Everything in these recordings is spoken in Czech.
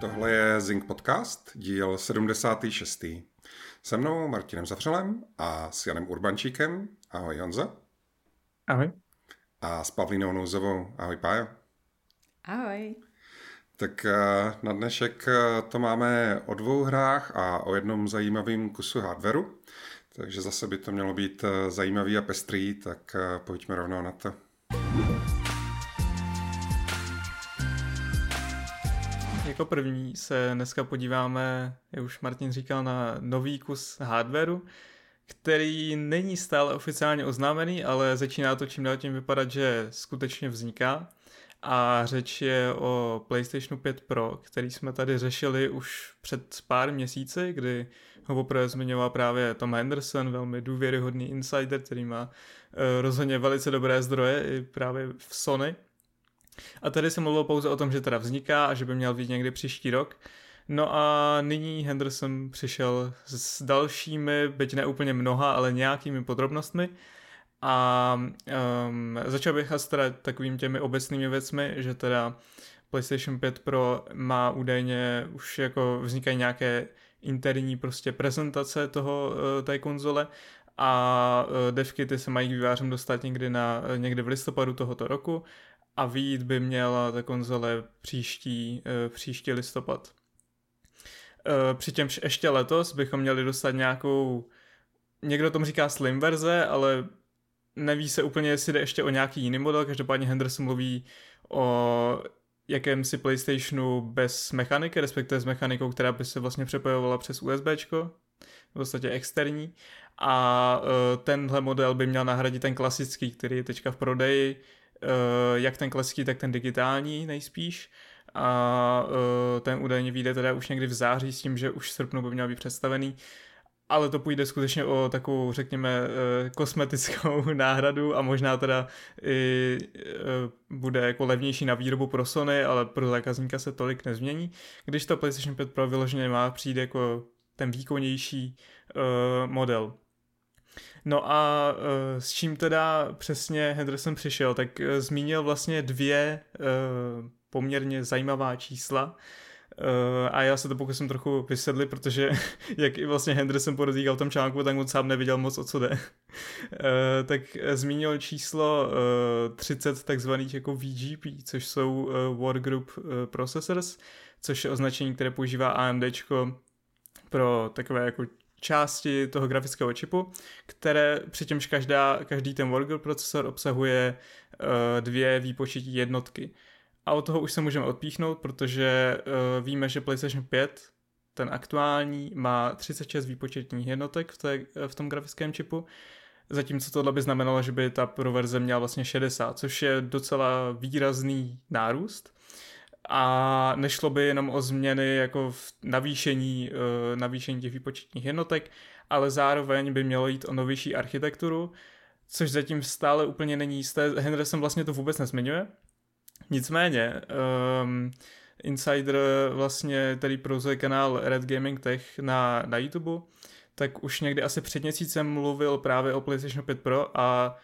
Tohle je Zing Podcast, díl 76. Se mnou Martinem Zavřelem a s Janem Urbančíkem. Ahoj Honza. Ahoj. A s Pavlínou Nouzovou. Ahoj Pájo. Ahoj. Tak eh, na dnešek eh, to máme o dvou hrách a o jednom zajímavém kusu hardwareu. Takže zase by to mělo být eh, zajímavý a pestrý, tak pojďme rovnou na to. Jako první se dneska podíváme, jak už Martin říkal, na nový kus hardwareu, který není stále oficiálně oznámený, ale začíná to čím dál tím vypadat, že skutečně vzniká. A řeč je o PlayStationu 5 Pro, který jsme tady řešili už před pár měsíci, kdy ho poprvé zmiňoval právě Tom Henderson, velmi důvěryhodný insider, který má eh, rozhodně velice dobré zdroje i právě v Sony. A tady se mluvilo pouze o tom, že teda vzniká a že by měl být někdy příští rok. No a nyní Henderson přišel s dalšími, byť ne úplně mnoha, ale nějakými podrobnostmi. A um, začal bych asi teda takovými těmi obecnými věcmi, že teda PlayStation 5 Pro má údajně už jako vznikají nějaké interní prostě prezentace toho, uh, té konzole a uh, devky ty se mají k vývářům dostat někdy, na, někdy v listopadu tohoto roku a výjít by měla ta konzole příští, uh, příští listopad. Přičemž ještě letos bychom měli dostat nějakou, někdo tomu říká slim verze, ale neví se úplně, jestli jde ještě o nějaký jiný model, každopádně Henderson mluví o jakémsi PlayStationu bez mechaniky, respektive s mechanikou, která by se vlastně přepojovala přes USB, v podstatě externí. A uh, tenhle model by měl nahradit ten klasický, který je teďka v prodeji, jak ten klasický, tak ten digitální nejspíš. A uh, ten údajně vyjde teda už někdy v září s tím, že už v srpnu by měl být představený ale to půjde skutečně o takovou, řekněme, eh, kosmetickou náhradu a možná teda i eh, bude jako levnější na výrobu pro Sony, ale pro zákazníka se tolik nezmění. Když to PlayStation 5 Pro vyloženě má přijít jako ten výkonnější model. No a uh, s čím teda přesně Henderson přišel, tak uh, zmínil vlastně dvě uh, poměrně zajímavá čísla. A já se to pokusím trochu vysedlit, protože jak i vlastně Henderson podotýkal v tom článku, tak moc sám neviděl moc, o co jde. Tak zmínil číslo uh, 30 takzvaných jako VGP, což jsou Workgroup Processors, což je označení, které používá AMD pro takové jako části toho grafického čipu, které přičemž každá, každý ten workgroup procesor obsahuje uh, dvě výpočetní jednotky. A od toho už se můžeme odpíchnout, protože uh, víme, že PlayStation 5, ten aktuální, má 36 výpočetních jednotek v, té, v tom grafickém čipu, zatímco tohle by znamenalo, že by ta pro verze měla vlastně 60, což je docela výrazný nárůst. A nešlo by jenom o změny jako v navýšení, uh, navýšení těch výpočetních jednotek, ale zároveň by mělo jít o novější architekturu, což zatím stále úplně není jisté. Henderson vlastně to vůbec nezmiňuje, Nicméně, um, Insider vlastně, který provozuje kanál Red Gaming Tech na, na YouTube, tak už někdy asi před měsícem mluvil právě o PlayStation 5 Pro a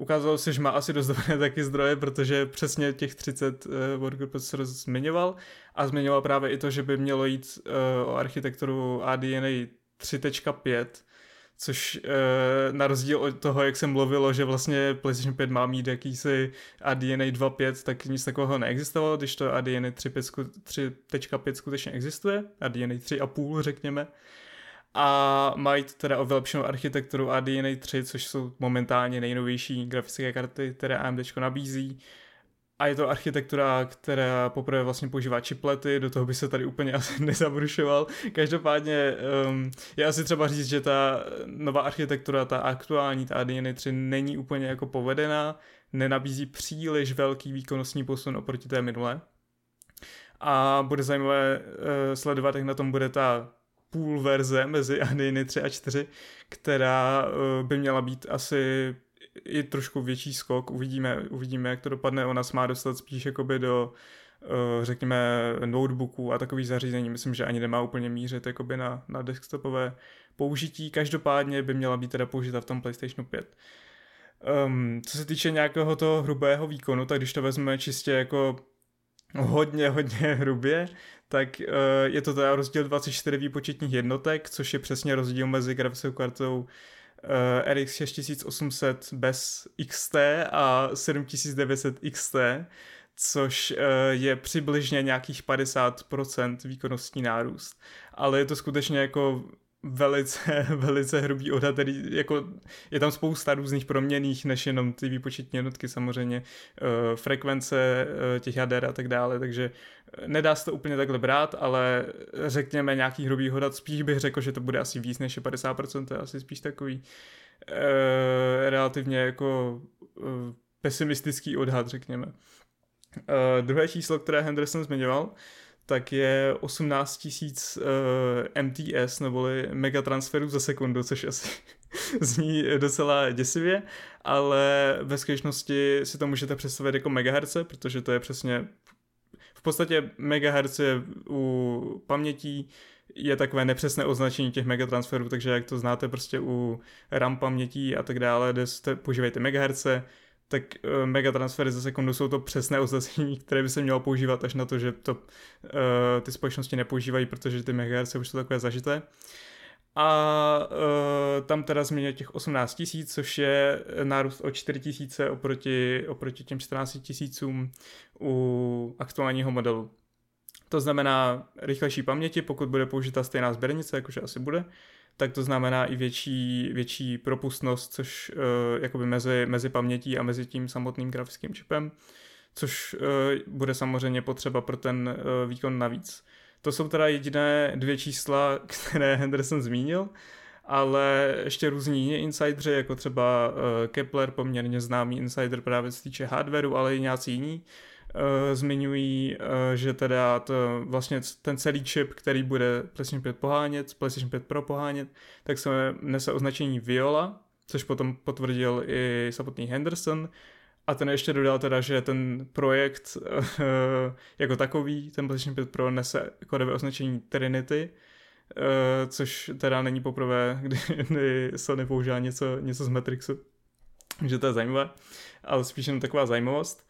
ukázalo se, že má asi dost dobré taky zdroje, protože přesně těch 30 uh, workgroup procesor zmiňoval. A zmiňoval právě i to, že by mělo jít uh, o architekturu ADNA 3.5, což e, na rozdíl od toho, jak jsem mluvilo, že vlastně PlayStation 5 má mít jakýsi ADNA 2.5, tak nic takového neexistovalo, když to ADNA 3.5 skutečně existuje, ADNA 3.5 řekněme, a mají teda o vylepšenou architekturu ADNA 3, což jsou momentálně nejnovější grafické karty, které AMD nabízí a je to architektura, která poprvé vlastně používá čiplety, do toho by se tady úplně asi nezabrušoval. Každopádně um, je asi třeba říct, že ta nová architektura, ta aktuální, ta ADN 3 není úplně jako povedená, nenabízí příliš velký výkonnostní posun oproti té minulé. A bude zajímavé uh, sledovat, jak na tom bude ta půl verze mezi ADN 3 a 4, která uh, by měla být asi i trošku větší skok, uvidíme, uvidíme, jak to dopadne, ona se má dostat spíš jakoby do eh, řekněme notebooků a takových zařízení, myslím, že ani nemá úplně mířit jakoby na, na desktopové použití, každopádně by měla být teda použita v tom PlayStationu 5. Um, ehm, co se týče nějakého toho hrubého výkonu, tak když to vezmeme čistě jako hodně, hodně hrubě, tak uh, je to teda rozdíl 24 výpočetních jednotek, což je přesně rozdíl mezi grafickou kartou uh, RX 6800 bez XT a 7900 XT, což uh, je přibližně nějakých 50% výkonnostní nárůst. Ale je to skutečně jako velice, velice hrubý odhad, který jako je tam spousta různých proměných, než jenom ty výpočetní jednotky samozřejmě, uh, frekvence uh, těch jader a tak dále, takže nedá se to úplně takhle brát, ale řekněme nějaký hrubý odhad, spíš bych řekl, že to bude asi víc než je 50%, to je asi spíš takový relativně jako pesimistický odhad, řekněme. Uh, druhé číslo, které Henderson zmiňoval, tak je 18 000 uh, MTS, neboli megatransferů za sekundu, což asi zní docela děsivě, ale ve skutečnosti si to můžete představit jako megaherce, protože to je přesně v podstatě megaherce u pamětí je takové nepřesné označení těch megatransferů, takže jak to znáte prostě u RAM pamětí a tak dále, kde jste, megaherce, tak uh, megatransfery za sekundu jsou to přesné označení, které by se mělo používat až na to, že to uh, ty společnosti nepoužívají, protože ty megaherce už jsou takové zažité. A uh, tam teda změnil těch 18 tisíc, což je nárůst o 4 tisíce oproti, oproti těm 14 tisícům u aktuálního modelu. To znamená rychlejší paměti, pokud bude použita stejná sběrnice, jakože asi bude, tak to znamená i větší, větší propustnost, což uh, jakoby mezi, mezi pamětí a mezi tím samotným grafickým čipem, což uh, bude samozřejmě potřeba pro ten uh, výkon navíc. To jsou teda jediné dvě čísla, které Henderson zmínil, ale ještě různí jiní insidři, jako třeba Kepler, poměrně známý insider právě se týče hardwareu, ale i nějací jiní, zmiňují, uh, že teda to, vlastně ten celý čip, který bude PlayStation 5 pohánět, PlayStation 5 Pro pohánět, tak se nese označení Viola, což potom potvrdil i samotný Henderson. A ten ještě dodal teda, že ten projekt uh, jako takový, ten PlayStation 5 Pro nese kodové označení Trinity, což teda není poprvé, kdy, kdy Sony používá něco, něco z Matrixu. Takže to je zajímavé, ale spíš jen taková zajímavost.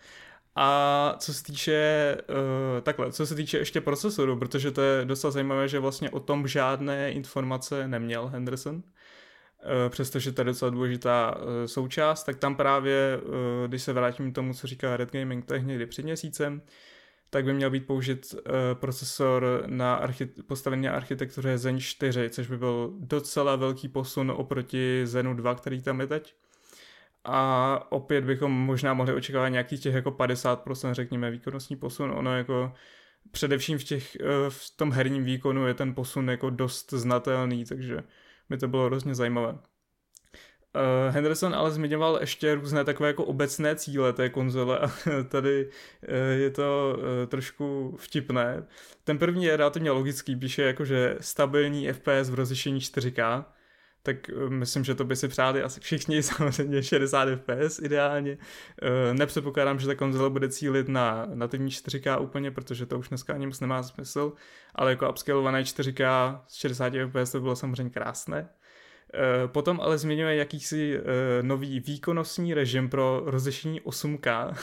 A co se týče, uh, takhle, co se týče ještě procesoru, protože to je docela zajímavé, že vlastně o tom žádné informace neměl Henderson, uh, přestože to je docela důležitá uh, součást, tak tam právě, uh, když se vrátím k tomu, co říká Red Gaming, je někdy před měsícem, tak by měl být použit uh, procesor na archi- postavený na architektuře Zen 4, což by byl docela velký posun oproti Zenu 2, který tam je teď a opět bychom možná mohli očekávat nějakých těch jako 50% řekněme výkonnostní posun, ono jako především v, těch, eh, v tom herním výkonu je ten posun jako dost znatelný, takže by to bylo hrozně zajímavé. Uh, Henderson ale zmiňoval ještě různé takové jako obecné cíle té konzole a tady uh, je to uh, trošku vtipné. Ten první je relativně logický, píše jako, že stabilní FPS v rozlišení 4K, tak eh, myslím, že to by si přáli asi všichni, samozřejmě 60 fps ideálně. Eh, nepředpokládám, že ta konzole bude cílit na nativní 4K úplně, protože to už dneska ani moc nemá smysl, ale jako upscalované 4K s 60 fps to bylo samozřejmě krásné. Eh, potom ale zmiňuje jakýsi nový výkonnostní režim pro rozlišení 8K,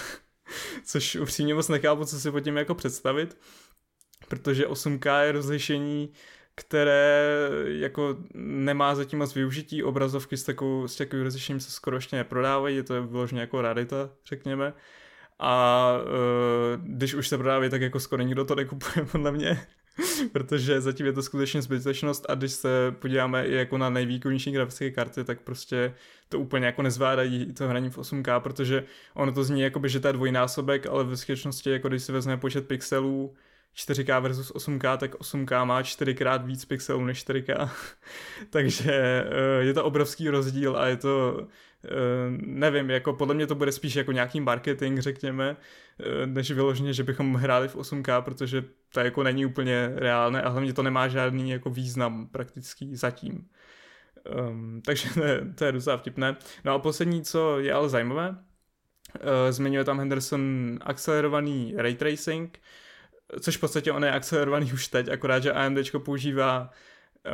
což upřímně moc nechápu, co si pod tím jako představit, protože 8K je rozlišení které jako nemá zatím moc využití, obrazovky s takovou, s takovým rozlišením se skoro ještě neprodávají, je to vyloženě jako rarita, řekněme. A uh, když už se prodávají, tak jako skoro nikdo to nekupuje podle mě, protože zatím je to skutečně zbytečnost a když se podíváme i jako na nejvýkonnější grafické karty, tak prostě to úplně jako nezvládají to hraní v 8K, protože ono to zní jako by, že to je dvojnásobek, ale ve skutečnosti jako když si vezme počet pixelů, 4K versus 8K, tak 8K má 4krát víc pixelů než 4K. Takže eh, je to obrovský rozdíl a je to, eh, nevím, jako podle mě to bude spíš jako nějaký marketing, řekněme, eh, než vyloženě, že bychom hráli v 8K, protože to jako není úplně reálné a hlavně to nemá žádný jako význam praktický zatím. Um, takže to je, to je docela vtipné. No a poslední, co je ale zajímavé, uh, zmiňuje tam Henderson akcelerovaný ray tracing, což v podstatě on je akcelerovaný už teď, akorát, že AMD používá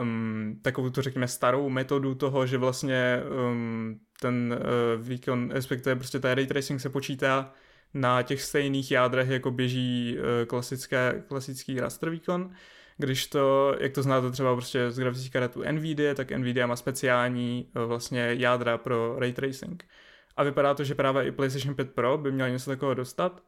um, takovou tu řekněme starou metodu toho, že vlastně um, ten uh, výkon, respektive prostě ten ray tracing se počítá na těch stejných jádrech, jako běží eh, klasické, klasický raster výkon, když to, jak to znáte třeba prostě z grafických karetů NVIDIA, tak NVIDIA má speciální eh, vlastně jádra pro ray tracing. A vypadá to, že právě i PlayStation 5 Pro by měl něco takového dostat.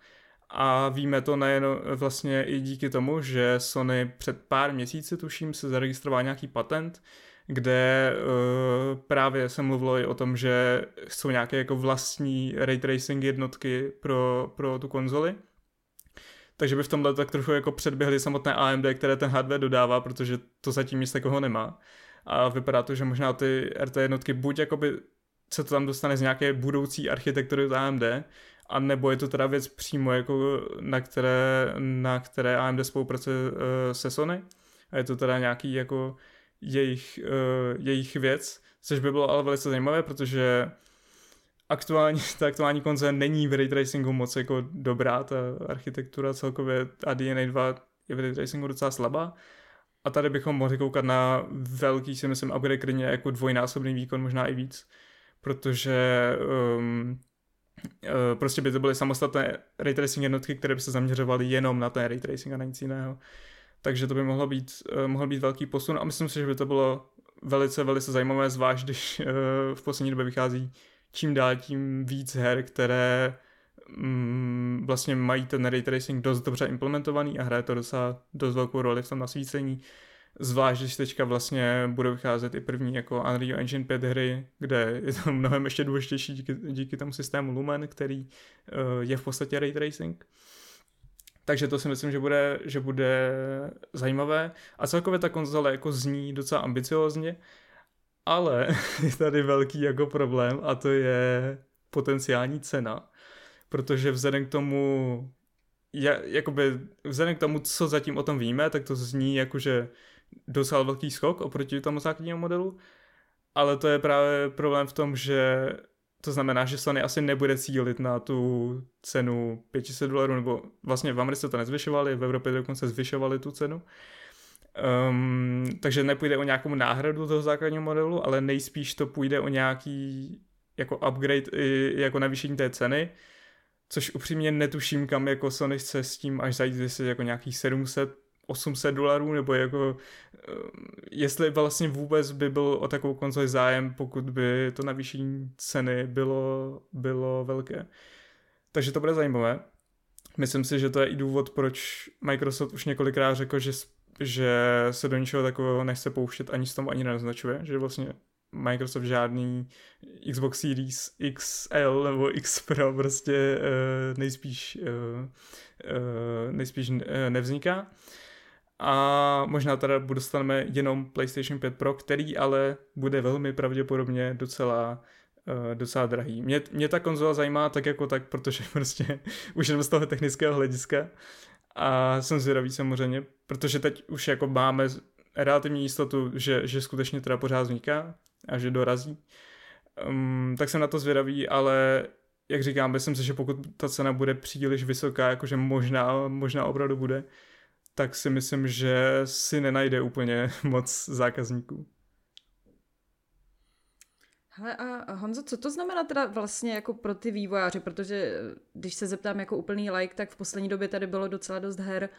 A víme to nejen vlastně i díky tomu, že Sony před pár měsíci, tuším, se zaregistroval nějaký patent, kde uh, právě se mluvilo i o tom, že jsou nějaké jako vlastní ray tracing jednotky pro, pro tu konzoli. Takže by v tomhle tak trochu jako předběhli samotné AMD, které ten hardware dodává, protože to zatím nic takového nemá. A vypadá to, že možná ty RT jednotky buď jakoby se to tam dostane z nějaké budoucí architektury AMD, a nebo je to teda věc přímo jako na které, na které AMD spolupracuje uh, se Sony? A je to teda nějaký jako jejich, uh, jejich věc, což by bylo ale velice zajímavé, protože aktuální, ta aktuální konze není v ray tracingu moc jako dobrá, ta architektura celkově a DNA 2 je v ray tracingu docela slabá. A tady bychom mohli koukat na velký, si myslím, upgrade klidně jako dvojnásobný výkon, možná i víc, protože um, prostě by to byly samostatné ray tracing jednotky, které by se zaměřovaly jenom na ten ray tracing a na nic jiného. Takže to by mohlo být, uh, mohl být velký posun a myslím si, že by to bylo velice, velice zajímavé, zvlášť když uh, v poslední době vychází čím dál tím víc her, které mm, vlastně mají ten ray tracing dost dobře implementovaný a hraje to docela dost velkou roli v tom nasvícení. Zvlášť, když teďka vlastně budou vycházet i první jako Unreal Engine 5 hry, kde je to mnohem ještě důležitější díky, díky tomu systému Lumen, který uh, je v podstatě ray tracing. Takže to si myslím, že bude, že bude zajímavé. A celkově ta konzole jako zní docela ambiciozně. Ale je tady velký jako problém a to je potenciální cena. Protože vzhledem k tomu, ja, jakoby vzhledem k tomu, co zatím o tom víme, tak to zní jako, že docela velký skok oproti tomu základnímu modelu, ale to je právě problém v tom, že to znamená, že Sony asi nebude cílit na tu cenu 500 dolarů, nebo vlastně v Americe to nezvyšovali, v Evropě dokonce zvyšovali tu cenu. Um, takže nepůjde o nějakou náhradu toho základního modelu, ale nejspíš to půjde o nějaký jako upgrade, jako navýšení té ceny, což upřímně netuším, kam jako Sony chce s tím až zajít, jestli jako nějakých 700, 800 dolarů, nebo jako jestli vlastně vůbec by byl o takovou konzoli zájem, pokud by to navýšení ceny bylo, bylo velké. Takže to bude zajímavé. Myslím si, že to je i důvod, proč Microsoft už několikrát řekl, že že se do ničeho takového nechce pouštět, ani s tom ani nenaznačuje, že vlastně Microsoft žádný Xbox Series XL nebo X Pro prostě uh, nejspíš, uh, nejspíš nevzniká. A možná teda dostaneme jenom PlayStation 5 Pro, který ale bude velmi pravděpodobně docela uh, docela drahý. Mě, mě ta konzola zajímá tak jako tak, protože prostě už jenom z toho technického hlediska a jsem zvědavý samozřejmě, protože teď už jako máme relativní jistotu, že, že skutečně teda pořád vzniká a že dorazí. Um, tak jsem na to zvědavý, ale jak říkám, myslím si, že pokud ta cena bude příliš vysoká, jakože možná, možná opravdu bude, tak si myslím, že si nenajde úplně moc zákazníků. Hele a Honzo, co to znamená teda vlastně jako pro ty vývojáře, protože eh, když se zeptám jako úplný like, tak v poslední době tady bylo docela dost her,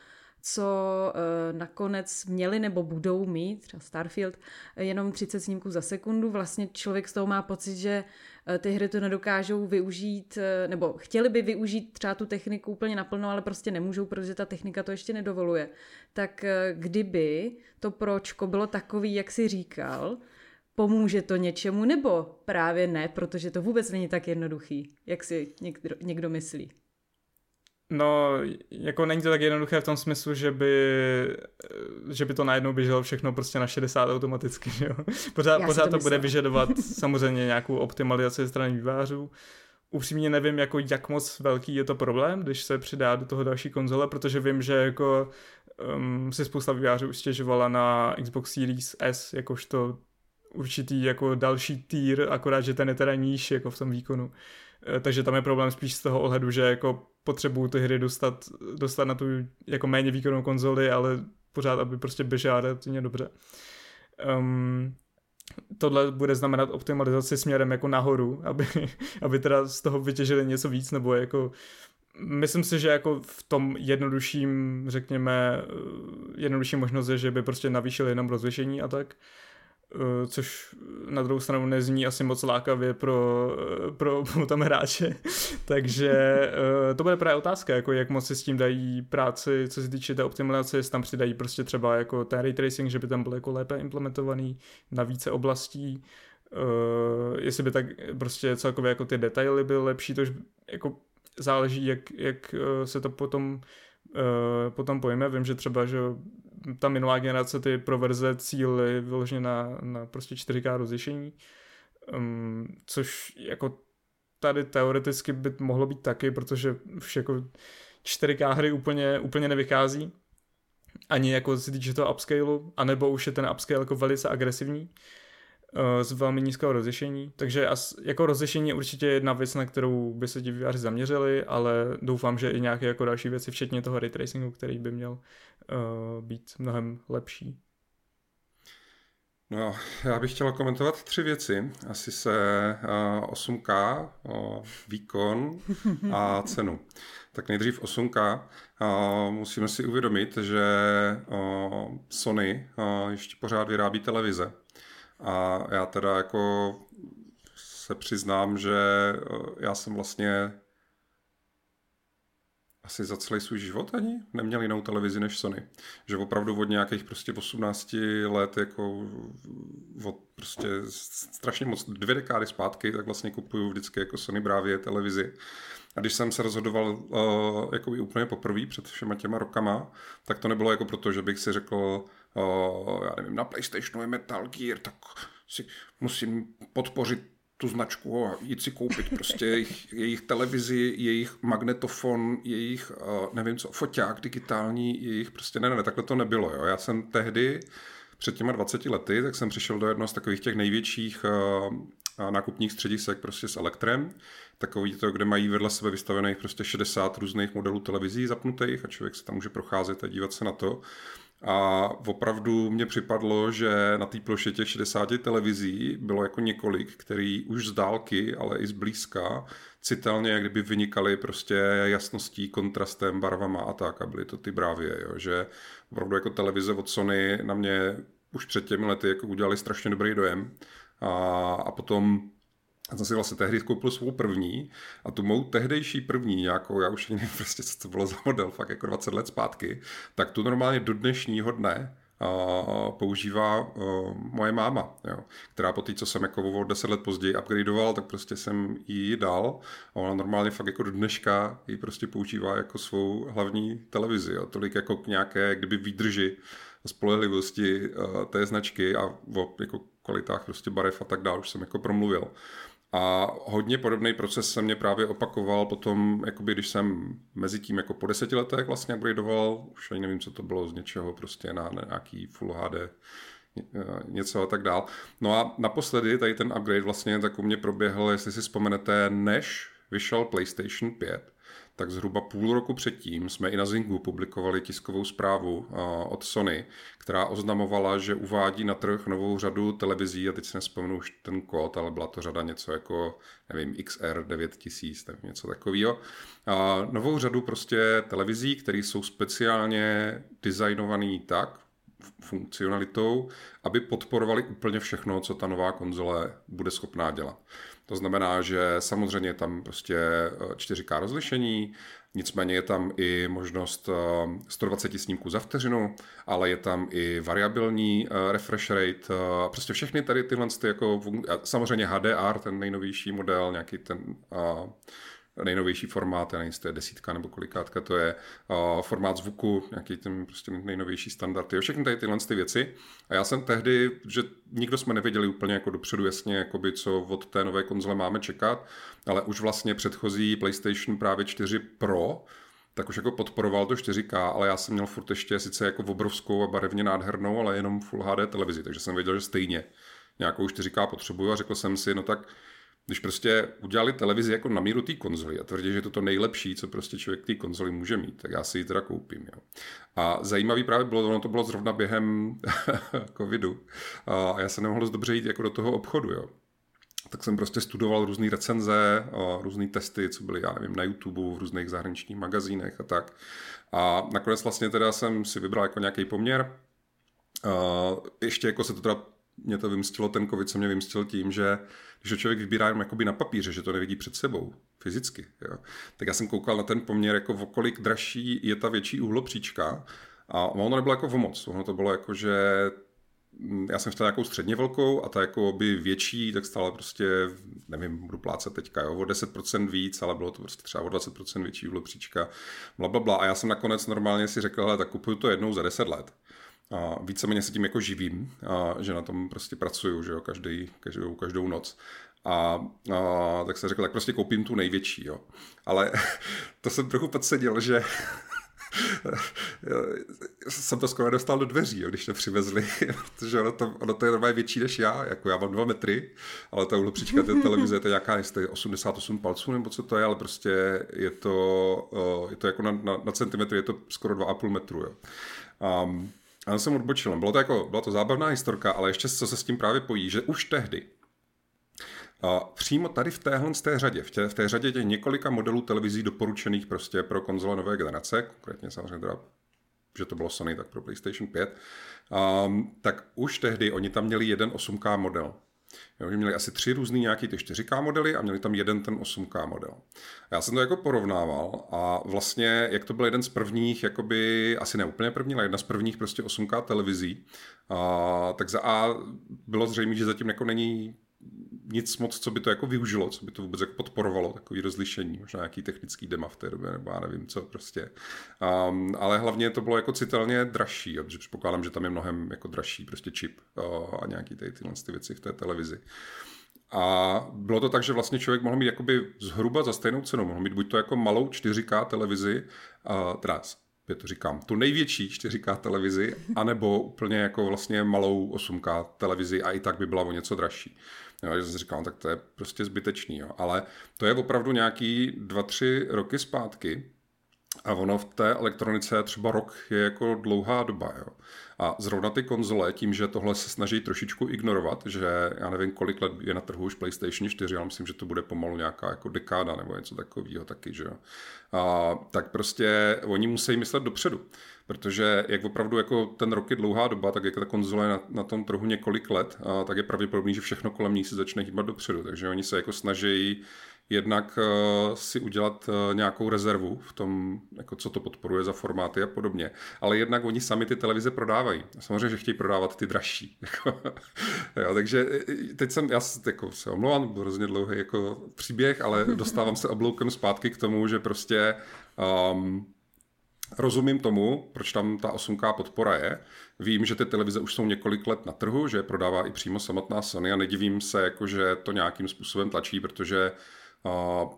co uh, nakonec měli nebo budou mít, třeba Starfield, jenom 30 snímků za sekundu. Vlastně člověk z toho má pocit, že ty hry to nedokážou využít, uh, nebo chtěli by využít třeba tu techniku úplně naplno, ale prostě nemůžou, protože ta technika to ještě nedovoluje. Tak uh, kdyby to pročko bylo takový, jak si říkal, pomůže to něčemu, nebo právě ne, protože to vůbec není tak jednoduchý, jak si někdo, někdo myslí. No, jako není to tak jednoduché v tom smyslu, že by, že by to najednou běželo všechno prostě na 60 automaticky, jo. Pořád, pořád to, to bude vyžadovat samozřejmě nějakou optimalizaci ze strany vývářů. Upřímně nevím, jako jak moc velký je to problém, když se přidá do toho další konzole, protože vím, že jako um, si spousta vývářů stěžovala na Xbox Series S, jakožto určitý jako další týr, akorát, že ten je teda níž jako v tom výkonu. E, takže tam je problém spíš z toho ohledu, že jako potřebuju ty hry dostat, dostat na tu jako méně výkonnou konzoli, ale pořád, aby prostě běžela relativně dobře. Um, tohle bude znamenat optimalizaci směrem jako nahoru, aby, aby teda z toho vytěžili něco víc, nebo jako myslím si, že jako v tom jednodušším, řekněme, jednodušší možnost je, že by prostě navýšili jenom rozlišení a tak. Eh, což na druhou stranu nezní asi moc lákavě pro, eh, pro tam hráče. Takže eh, to bude právě otázka, jako jak moc si s tím dají práci, co se týče té optimalizace, jestli tam přidají prostě třeba jako ten ray tracing, že by tam byl jako lépe implementovaný na více oblastí, jestli by tak prostě celkově jako ty detaily byly lepší, to už jako záleží, jak, jak se to potom potom pojme. Vím, že třeba, že ta minulá generace ty pro verze cíly vyloženě na, na prostě 4K rozlišení, um, což jako tady teoreticky by mohlo být taky, protože už jako 4K hry úplně, úplně nevychází, ani jako se týče toho upscaleu, anebo už je ten upscale jako velice agresivní. Eh, z velmi nízkého rozlišení, takže as, jako rozlišení je určitě jedna věc, na kterou by se ti výváři zaměřili, ale doufám, že i nějaké jako další věci, včetně toho ray tracingu, který by měl uh, být mnohem lepší. No, já bych chtěl komentovat tři věci. Asi se uh, 8K, uh, výkon a cenu. Tak nejdřív 8K. Uh, musíme si uvědomit, že uh, Sony uh, ještě pořád vyrábí televize. A já teda jako se přiznám, že eh, já jsem vlastně asi za celý svůj život ani neměl jinou televizi než Sony. Že opravdu od nějakých prostě 18 let jako od prostě strašně moc dvě dekády zpátky, tak vlastně kupuju vždycky jako Sony Bravě televizi. A když jsem se rozhodoval uh, jako úplně poprvé před všema těma rokama, tak to nebylo jako proto, že bych si řekl, uh, já nevím, na PlayStationu je Metal Gear, tak si musím podpořit tu značku a jít si koupit prostě jejich, jejich televizi, jejich magnetofon, jejich, nevím co, foťák digitální, jejich prostě, ne, ne, takhle to nebylo, jo. Já jsem tehdy, před těma 20 lety, tak jsem přišel do jednoho z takových těch největších uh, nákupních středisek prostě s Elektrem, takový to, kde mají vedle sebe vystavených prostě 60 různých modelů televizí zapnutých a člověk se tam může procházet a dívat se na to. A opravdu mně připadlo, že na té ploše těch 60 televizí bylo jako několik, který už z dálky, ale i z blízka citelně jak kdyby vynikaly prostě jasností, kontrastem, barvama a tak. A byly to ty brávě, jo, že opravdu jako televize od Sony na mě už před těmi lety jako udělali strašně dobrý dojem. A, a potom já jsem si vlastně tehdy koupil svou první a tu mou tehdejší první nějakou, já už nevím prostě, co to bylo za model, fakt jako 20 let zpátky, tak tu normálně do dnešního dne uh, používá uh, moje máma, jo, která po té, co jsem jako o 10 let později upgradeoval, tak prostě jsem ji dal a ona normálně fakt jako do dneška ji prostě používá jako svou hlavní televizi, jo, tolik jako k nějaké, kdyby výdrži spolehlivosti uh, té značky a o jako kvalitách prostě barev a tak dále už jsem jako promluvil. A hodně podobný proces se mě právě opakoval potom, jakoby když jsem mezi tím jako po deseti letech vlastně upgradeoval, už ani nevím, co to bylo z něčeho prostě na, nějaký Full HD eh, něco a tak dál. No a naposledy tady ten upgrade vlastně tak u mě proběhl, jestli si vzpomenete, než vyšel PlayStation 5, tak zhruba půl roku předtím jsme i na Zingu publikovali tiskovou zprávu od Sony, která oznamovala, že uvádí na trh novou řadu televizí, a teď si nespomenu už ten kód, ale byla to řada něco jako, nevím, XR 9000, nevím, něco takového. A novou řadu prostě televizí, které jsou speciálně designované tak, funkcionalitou, aby podporovali úplně všechno, co ta nová konzole bude schopná dělat. To znamená, že samozřejmě je tam prostě 4K eh, rozlišení, nicméně je tam i možnost 120 eh, snímků za vteřinu, ale je tam i variabilní eh, refresh rate, prostě všechny tady tyhle ty jako, samozřejmě HDR, ten nejnovější model, nějaký ten nejnovější formát, já nevím, jestli to je desítka nebo kolikátka, to je uh, formát zvuku, nějaký ten prostě nejnovější standard, jo, všechny tady tyhle ty věci. A já jsem tehdy, že nikdo jsme nevěděli úplně jako dopředu jasně, jakoby, co od té nové konzole máme čekat, ale už vlastně předchozí PlayStation právě 4 Pro, tak už jako podporoval to 4K, ale já jsem měl furt ještě sice jako obrovskou a barevně nádhernou, ale jenom Full HD televizi, takže jsem věděl, že stejně nějakou 4K potřebuju a řekl jsem si, no tak když prostě udělali televizi jako na míru té konzoli a tvrdí, že je to to nejlepší, co prostě člověk té konzoli může mít, tak já si ji teda koupím. Jo. A zajímavý právě bylo, ono to bylo zrovna během covidu a já jsem nemohl dobře jít jako do toho obchodu. Jo. tak jsem prostě studoval různé recenze, různé testy, co byly, já nevím, na YouTube, v různých zahraničních magazínech a tak. A nakonec vlastně teda jsem si vybral jako nějaký poměr. Ještě jako se to teda mě to vymstilo, ten covid se mě vymstil tím, že když to člověk vybírá jenom jakoby na papíře, že to nevidí před sebou, fyzicky, jo, tak já jsem koukal na ten poměr, jako o kolik dražší je ta větší uhlopříčka a ono nebylo jako o moc, ono to bylo jako, že mm, já jsem chtěl nějakou středně velkou a ta jako by větší, tak stále prostě, nevím, budu plácat teďka, jo, o 10% víc, ale bylo to prostě třeba o 20% větší uhlopříčka, bla, bla, bla. A já jsem nakonec normálně si řekl, hele, tak kupuju to jednou za 10 let a víceméně se tím jako živím, a že na tom prostě pracuju, že jo, každý, každou, každou noc. A, a, tak jsem řekl, tak prostě koupím tu největší, jo. Ale to jsem trochu podseděl, že jsem to skoro dostal do dveří, jo, když to přivezli, protože ono to, ono to je normálně větší než já, jako já mám dva metry, ale ta uhlopříčka té televize to je nějaká, jestli 88 palců nebo co to je, ale prostě je to, je to jako na, na, na centimetr, je to skoro 2,5 metru, jo. Um, já jsem odbočil. Bylo to, jako, byla to zábavná historka, ale ještě co se s tím právě pojí, že už tehdy a přímo tady v téhle z té řadě, v té, v té řadě těch několika modelů televizí doporučených prostě pro konzole nové generace, konkrétně samozřejmě teda, že to bylo Sony, tak pro PlayStation 5, um, tak už tehdy oni tam měli jeden 8K model. Jo, měli asi tři různý nějaký ty 4K modely a měli tam jeden ten 8K model. Já jsem to jako porovnával a vlastně, jak to byl jeden z prvních, jakoby, asi ne úplně první, ale jedna z prvních prostě 8K televizí, a, tak za A bylo zřejmé, že zatím jako není nic moc, co by to jako využilo, co by to vůbec jako podporovalo, takový rozlišení, možná nějaký technický dema v té době, nebo já nevím co prostě. Um, ale hlavně to bylo jako citelně dražší, protože předpokládám, že tam je mnohem jako dražší prostě čip uh, a nějaký tady tyhle ty věci v té televizi. A bylo to tak, že vlastně člověk mohl mít jakoby zhruba za stejnou cenu, mohl mít buď to jako malou 4K televizi, uh, teda já to říkám, tu největší 4K televizi, anebo úplně jako vlastně malou 8K televizi a i tak by byla o něco dražší. Jo, že jsem říkal, no, tak to je prostě zbytečný. Jo. Ale to je opravdu nějaký dva, tři roky zpátky, a ono v té elektronice třeba rok je jako dlouhá doba. Jo. A zrovna ty konzole, tím, že tohle se snaží trošičku ignorovat, že já nevím, kolik let je na trhu už PlayStation 4, ale myslím, že to bude pomalu nějaká jako dekáda nebo něco takového taky, že jo. A, tak prostě oni musí myslet dopředu. Protože jak opravdu jako ten rok je dlouhá doba, tak jak ta konzole na, na tom trhu několik let, a, tak je pravděpodobný, že všechno kolem ní se začne hýbat dopředu. Takže oni se jako snaží jednak uh, si udělat uh, nějakou rezervu v tom, jako co to podporuje za formáty a podobně. Ale jednak oni sami ty televize prodávají. Samozřejmě, že chtějí prodávat ty dražší. Jako, jo, takže teď jsem, já jako, se omlouvám, byl hrozně dlouhý jako příběh, ale dostávám se obloukem zpátky k tomu, že prostě um, Rozumím tomu, proč tam ta 8K podpora je. Vím, že ty televize už jsou několik let na trhu, že je prodává i přímo samotná Sony a nedivím se, jako, že to nějakým způsobem tlačí, protože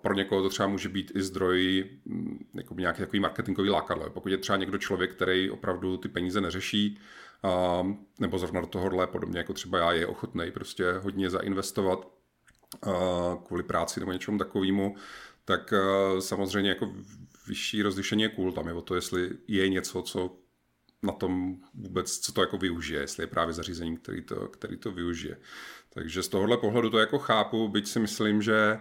pro někoho to třeba může být i zdroj mm, jako nějaký takový marketingový lákadlo. Pokud je třeba někdo člověk, který opravdu ty peníze neřeší, nebo zrovna do tohohle, podobně jako třeba já, je ochotný prostě hodně zainvestovat kvůli práci nebo něčemu takovému, tak samozřejmě jako vyšší rozlišení je cool. Tam je o to, jestli je něco, co na tom vůbec, co to jako využije, jestli je právě zařízení, který to, který to využije. Takže z tohohle pohledu to jako chápu, byť si myslím, že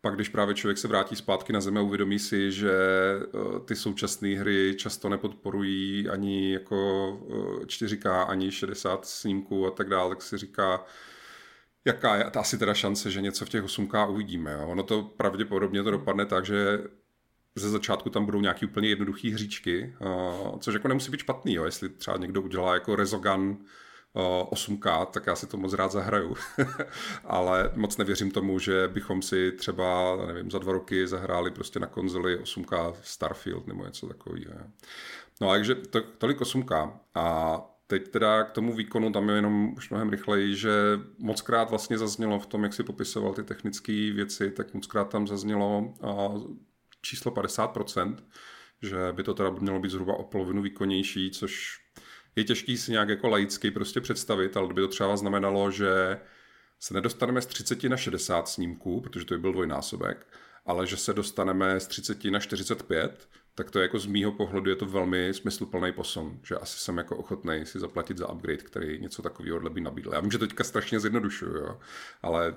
pak když právě člověk se vrátí zpátky na zemi a uvědomí si, že eh, ty současné hry často nepodporují ani jako 4K, eh, ani 60 snímků a tak dále, tak si říká, jaká je ta asi teda šance, že něco v těch 8K uvidíme. Jo? Ono to pravděpodobně to dopadne tak, že ze začátku tam budou nějaký úplně jednoduché hříčky, uh, což jako nemusí být špatný, jo? jestli třeba někdo udělá jako Rezogun 8K, tak já si to moc rád zahraju. Ale moc nevěřím tomu, že bychom si třeba, nevím, za dva roky zahráli prostě na konzoli 8K Starfield nebo něco takového. No a takže to, tolik 8K. A teď teda k tomu výkonu tam je jenom už mnohem rychleji, že moc krát vlastně zaznělo v tom, jak si popisoval ty technické věci, tak moc krát tam zaznělo číslo 50%, že by to teda mělo být zhruba o polovinu výkonnější, což je těžký si nějak jako laicky prostě představit, ale by to třeba znamenalo, že se nedostaneme z 30 na 60 snímků, protože to by byl dvojnásobek, ale že se dostaneme z 30 na 45, tak to je jako z mýho pohledu je to velmi smysluplný posun, že asi jsem jako ochotný si zaplatit za upgrade, který něco takového by nabídl. Já vím, že to teďka strašně zjednodušuju, jo, ale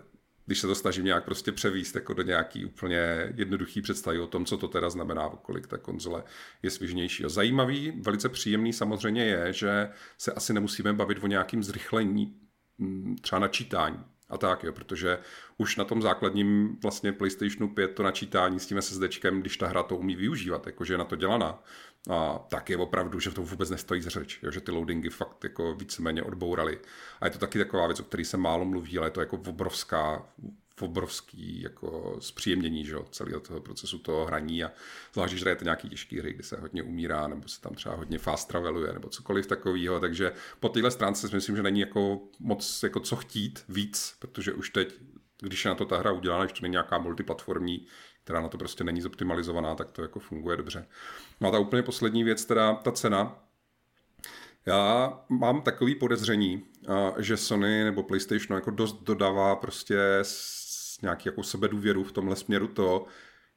když se to snažím nějak prostě převíst jako do nějaký úplně jednoduchý představy o tom, co to teda znamená, kolik ta konzole je svižnější. Zajímavý, velice příjemný samozřejmě je, že se asi nemusíme bavit o nějakým zrychlení mm, třeba načítání a tak, jo, protože už na tom základním vlastně PlayStationu 5 to načítání s tím SSDčkem, když ta hra to umí využívat, jakože je na to dělaná, a tak je opravdu, že to vůbec nestojí z řeč, jo, že ty loadingy fakt jako víceméně odbourali. A je to taky taková věc, o které se málo mluví, ale je to jako obrovská, obrovský jako zpříjemnění že, celého toho procesu toho hraní a zvlášť, když hrajete nějaký těžký hry, kdy se hodně umírá, nebo se tam třeba hodně fast traveluje, nebo cokoliv takového, takže po téhle stránce si myslím, že není jako moc jako co chtít víc, protože už teď, když je na to ta hra udělána, když to není nějaká multiplatformní, která na to prostě není zoptimalizovaná, tak to jako funguje dobře. No a ta úplně poslední věc, teda ta cena, já mám takový podezření, že Sony nebo PlayStation jako dost dodává prostě nějaký jako sebedůvěru v tomhle směru to,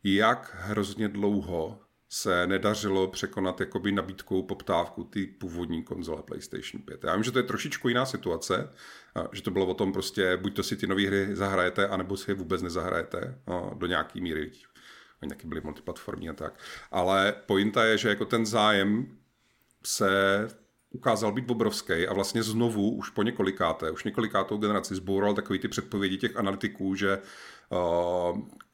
jak hrozně dlouho se nedařilo překonat jakoby nabídkou poptávku ty původní konzole PlayStation 5. Já vím, že to je trošičku jiná situace, že to bylo o tom prostě, buď to si ty nové hry zahrajete, anebo si je vůbec nezahrajete do nějaký míry. Oni taky byli multiplatformní a tak. Ale pointa je, že jako ten zájem se ukázal být obrovský a vlastně znovu už po několikáté, už několikátou generaci zboural takový ty předpovědi těch analytiků, že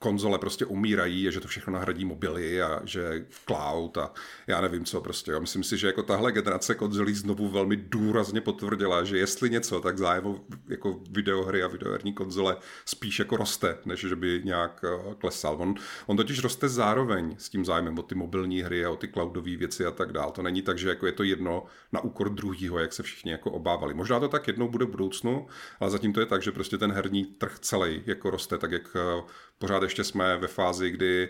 konzole prostě umírají a že to všechno nahradí mobily a že cloud a já nevím co prostě. Jo. Myslím si, že jako tahle generace konzolí znovu velmi důrazně potvrdila, že jestli něco, tak zájem jako videohry a videoherní konzole spíš jako roste, než že by nějak uh, klesal. On, on totiž roste zároveň s tím zájmem o ty mobilní hry a o ty cloudové věci a tak dál. To není tak, že jako je to jedno na úkor druhého, jak se všichni jako obávali. Možná to tak jednou bude v budoucnu, ale zatím to je tak, že prostě ten herní trh celý jako roste, tak jak uh, pořád ještě jsme ve fázi, kdy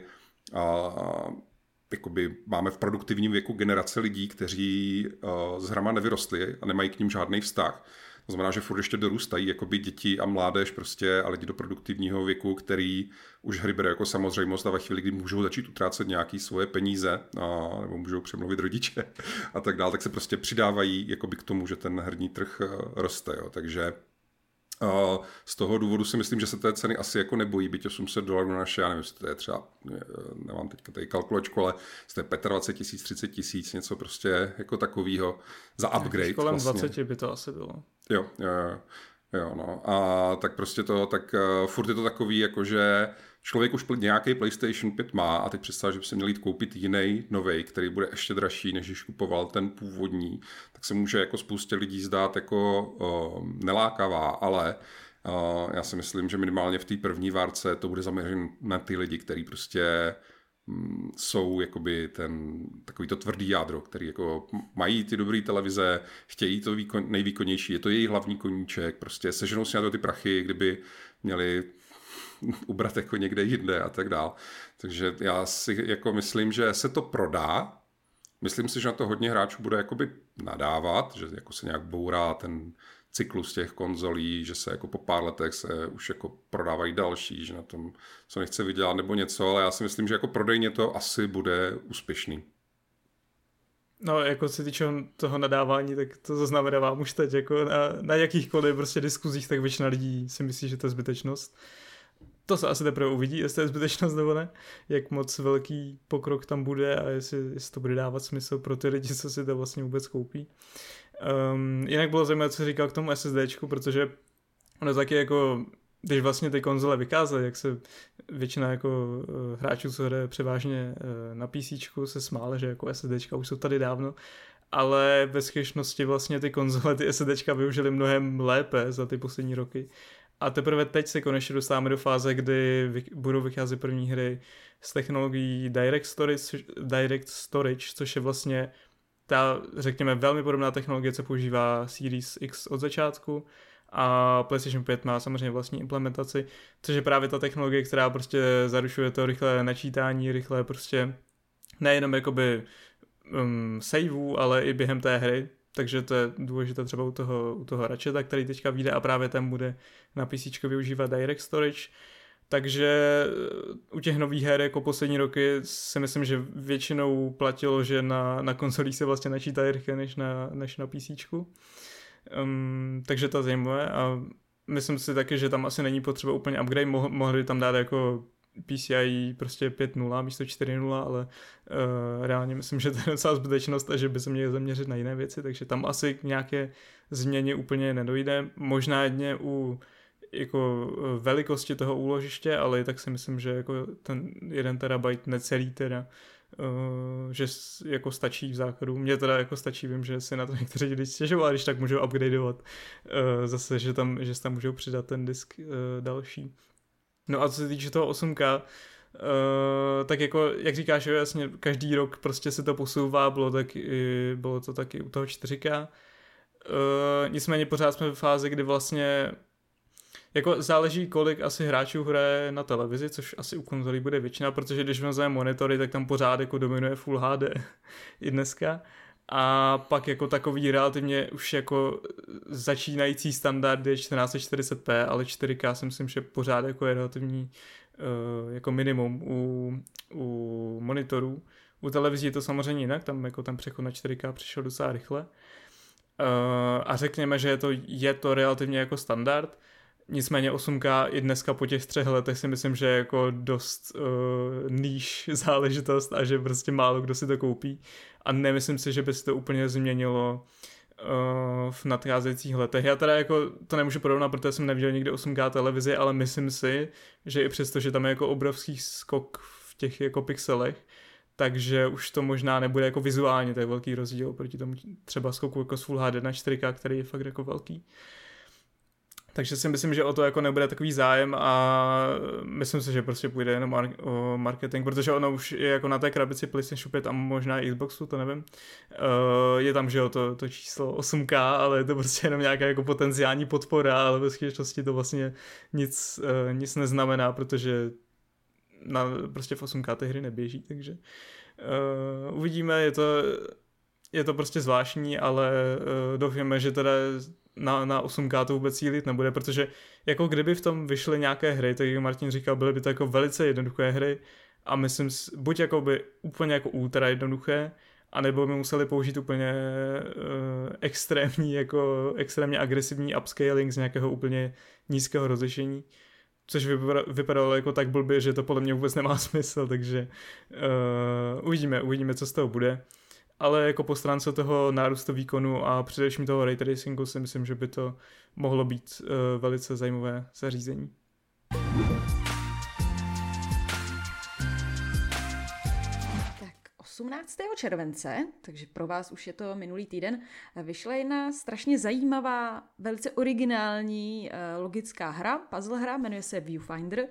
a, jakoby máme v produktivním věku generace lidí, kteří a, z hrama nevyrostli a nemají k ním žádný vztah. To znamená, že furt ještě dorůstají jakoby děti a mládež prostě a lidi do produktivního věku, který už hry bere jako samozřejmost a ve chvíli, kdy můžou začít utrácet nějaké svoje peníze a, nebo můžou přemluvit rodiče a tak dále, tak se prostě přidávají jakoby k tomu, že ten herní trh roste. Jo. Takže a z toho důvodu si myslím, že se té ceny asi jako nebojí, byť 800 dolarů na naše, já nevím, jestli to je třeba, nemám teďka tady kalkulačku, ale to je 25 tisíc, 30 tisíc, něco prostě jako takového za upgrade. Kolem vlastně. 20 by to asi bylo. Jo, jo, jo. No. A tak prostě to, tak uh, furt je to takový, jako že člověk už nějaký PlayStation 5 má a teď představ, že by se měl jít koupit jiný nový, který bude ještě dražší, než když kupoval ten původní, tak se může jako spoustě lidí zdát jako uh, nelákavá, ale uh, já si myslím, že minimálně v té první várce to bude zaměřen na ty lidi, kteří prostě um, jsou jakoby ten takový to tvrdý jádro, který jako mají ty dobré televize, chtějí to výkon, nejvýkonnější, je to jejich hlavní koníček, prostě seženou si na to ty prachy, kdyby měli ubrat jako někde jinde a tak dál. Takže já si jako myslím, že se to prodá. Myslím si, že na to hodně hráčů bude jakoby nadávat, že jako se nějak bourá ten cyklus těch konzolí, že se jako po pár letech se už jako prodávají další, že na tom co nechce vydělat nebo něco, ale já si myslím, že jako prodejně to asi bude úspěšný. No, jako se týče toho nadávání, tak to zaznamenávám už teď, jako na, na jakýchkoliv prostě diskuzích, tak většina lidí si myslí, že to je zbytečnost to se asi teprve uvidí, jestli je zbytečnost nebo ne, jak moc velký pokrok tam bude a jestli, jestli to bude dávat smysl pro ty lidi, co si to vlastně vůbec koupí. Um, jinak bylo zajímavé, co říkal k tomu SSDčku, protože ono taky jako když vlastně ty konzole vykázaly, jak se většina jako uh, hráčů, co hraje převážně uh, na PC, se smále, že jako SSDčka už jsou tady dávno, ale ve skutečnosti vlastně ty konzole, ty SSDčka využili mnohem lépe za ty poslední roky a teprve teď se konečně dostáváme do fáze, kdy vy, budou vycházet první hry s technologií Direct Storage, Direct Storage, což je vlastně ta, řekněme, velmi podobná technologie, co používá Series X od začátku a PlayStation 5 má samozřejmě vlastní implementaci, což je právě ta technologie, která prostě zaručuje to rychlé načítání, rychlé prostě nejenom jakoby um, saveů, ale i během té hry, takže to je důležité třeba u toho, u toho Ratcheta, který teďka vyjde a právě ten bude na PC využívat Direct Storage. Takže eh, u těch nových her jako poslední roky si myslím, že většinou platilo, že na, na konsolích se vlastně načítá rychle než na, než na PC. Um, takže to zajímavé a myslím si taky, že tam asi není potřeba úplně upgrade, Mo- mohli tam dát jako PCI prostě 5.0 místo 4.0, ale uh, reálně myslím, že to je docela zbytečnost a že by se měli zaměřit na jiné věci, takže tam asi k nějaké změně úplně nedojde. Možná jedně u jako velikosti toho úložiště, ale tak si myslím, že jako ten 1 terabajt necelý teda Uh, že jako stačí v základu. Mně teda jako stačí, vím, že si na to někteří lidi stěžovali, když tak můžou upgradeovat. Uh, zase, že tam, že tam můžou přidat ten disk uh, další. No a co se týče toho 8K, Uh, tak jako, jak říkáš, jo, jasně, každý rok prostě se to posouvá, bylo, tak bylo to taky u toho 4K. Uh, nicméně pořád jsme v fázi, kdy vlastně jako záleží, kolik asi hráčů hraje na televizi, což asi u konzolí bude většina, protože když vezmeme monitory, tak tam pořád jako dominuje Full HD i dneska. A pak jako takový relativně už jako začínající standard je 1440p, ale 4K si myslím, že pořád jako je relativní uh, jako minimum u, u monitorů. U televizí je to samozřejmě jinak, tam jako ten přechod na 4K přišel docela rychle. Uh, a řekněme, že je to, je to relativně jako standard. Nicméně 8K i dneska po těch třech letech si myslím, že je jako dost uh, níž záležitost a že prostě málo kdo si to koupí. A nemyslím si, že by se to úplně změnilo uh, v nadcházejících letech. Já teda jako to nemůžu porovnat, protože jsem neviděl nikdy 8K televizi, ale myslím si, že i přesto, že tam je jako obrovský skok v těch jako pixelech, takže už to možná nebude jako vizuálně tak velký rozdíl proti tomu třeba skoku jako z Full HD na 4K, který je fakt jako velký. Uh, takže si myslím, že o to jako nebude takový zájem a myslím si, že prostě půjde jenom o marketing, protože ono už je jako na té krabici PlayStation 5 a možná i Xboxu, to nevím. Uh, je tam, že jo, to, to číslo 8K, ale je to prostě jenom nějaká jako potenciální podpora, ale ve skutečnosti to vlastně nic, uh, nic neznamená, protože na, prostě v 8K ty hry neběží, takže uh, uvidíme, je to je to prostě zvláštní, ale uh, doufáme, že teda na, na 8K to vůbec cílit nebude, protože jako kdyby v tom vyšly nějaké hry, tak jak Martin říkal, byly by to jako velice jednoduché hry a myslím, buď jako by úplně jako ultra jednoduché, anebo by museli použít úplně uh, extrémní, jako extrémně agresivní upscaling z nějakého úplně nízkého rozlišení, což vypadalo jako tak blbě, že to podle mě vůbec nemá smysl, takže uh, uvidíme, uvidíme, co z toho bude ale jako po stránce toho nárůstu výkonu a především toho ray tracingu si myslím, že by to mohlo být uh, velice zajímavé zařízení. Tak 18. července, takže pro vás už je to minulý týden, vyšla jedna strašně zajímavá, velice originální uh, logická hra, puzzle hra, jmenuje se Viewfinder.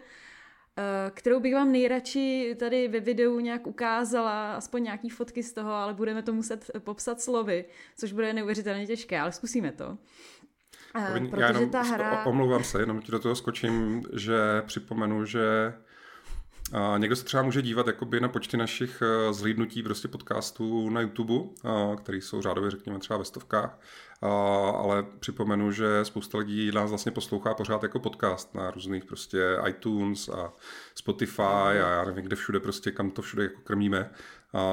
Eh, kterou bych vám nejradši tady ve videu nějak ukázala, aspoň nějaký fotky z toho, ale budeme to muset popsat slovy, což bude neuvěřitelně těžké, ale zkusíme to. Uh, protože Já jenom ta hra... Omlouvám se, jenom ti do toho skočím, že připomenu, že a někdo se třeba může dívat jakoby na počty našich eh, zhlídnutí prostě podcastů na YouTube, které jsou řádově řekněme třeba ve stovkách, ale připomenu, že spousta lidí nás vlastně poslouchá pořád jako podcast na různých prostě iTunes a Spotify a já nevím, kde všude prostě, kam to všude jako krmíme.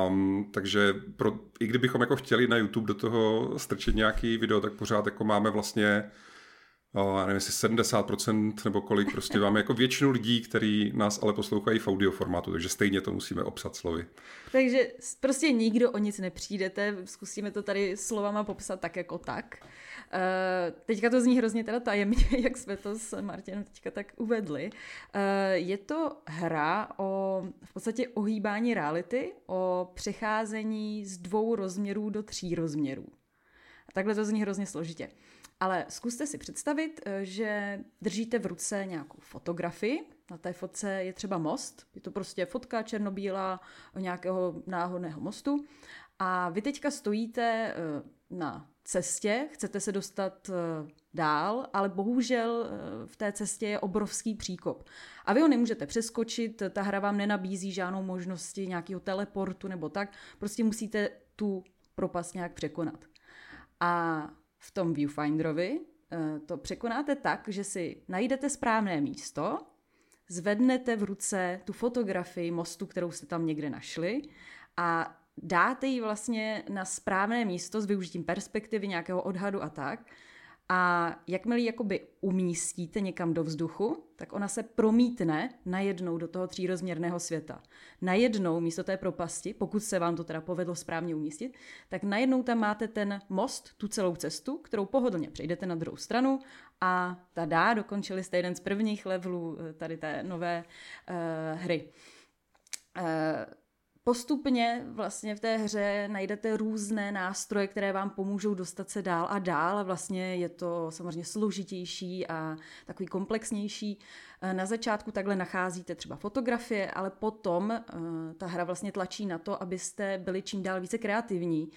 Um, takže pro, i kdybychom jako chtěli na YouTube do toho strčit nějaký video, tak pořád jako máme vlastně já nevím, jestli 70% nebo kolik, prostě máme jako většinu lidí, kteří nás ale poslouchají v audio formátu, takže stejně to musíme obsat slovy. Takže prostě nikdo o nic nepřijdete, zkusíme to tady slovama popsat tak jako tak. Uh, teďka to zní hrozně teda tajemně, jak jsme to s Martinem teďka tak uvedli. Uh, je to hra o v podstatě ohýbání reality, o přecházení z dvou rozměrů do tří rozměrů. A takhle to zní hrozně složitě. Ale zkuste si představit, eh, že držíte v ruce nějakou fotografii. Na té fotce je třeba most. Je to prostě fotka černobílá nějakého náhodného mostu. A vy teďka stojíte eh, na cestě, chcete se dostat eh, dál, ale bohužel v té cestě je obrovský příkop. A vy ho nemůžete přeskočit, ta hra vám nenabízí žádnou možnosti nějakého teleportu nebo tak, prostě musíte tu propast nějak překonat. A v tom viewfinderovi eh, to překonáte tak, že si najdete správné místo, zvednete v ruce tu fotografii mostu, kterou jste tam někde našli a dáte ji vlastně na správné místo s využitím perspektivy, nějakého odhadu a tak. A jakmile ji jakoby umístíte někam do vzduchu, tak ona se promítne najednou do toho třírozměrného světa. Najednou místo té propasti, pokud se vám to teda povedlo správně umístit, tak najednou tam máte ten most, tu celou cestu, kterou pohodlně přejdete na druhou stranu a tada, dokončili jste jeden z prvních levelů eh, tady té nové uh, hry. Uh, postupně vlastně v té hře najdete různé nástroje, které vám pomůžou dostat se dál a dál a vlastně je to samozřejmě složitější a takový komplexnější. Eh, na začátku takhle nacházíte třeba fotografie, ale potom uh, ta hra vlastně tlačí na to, abyste byli čím dál více kreativní,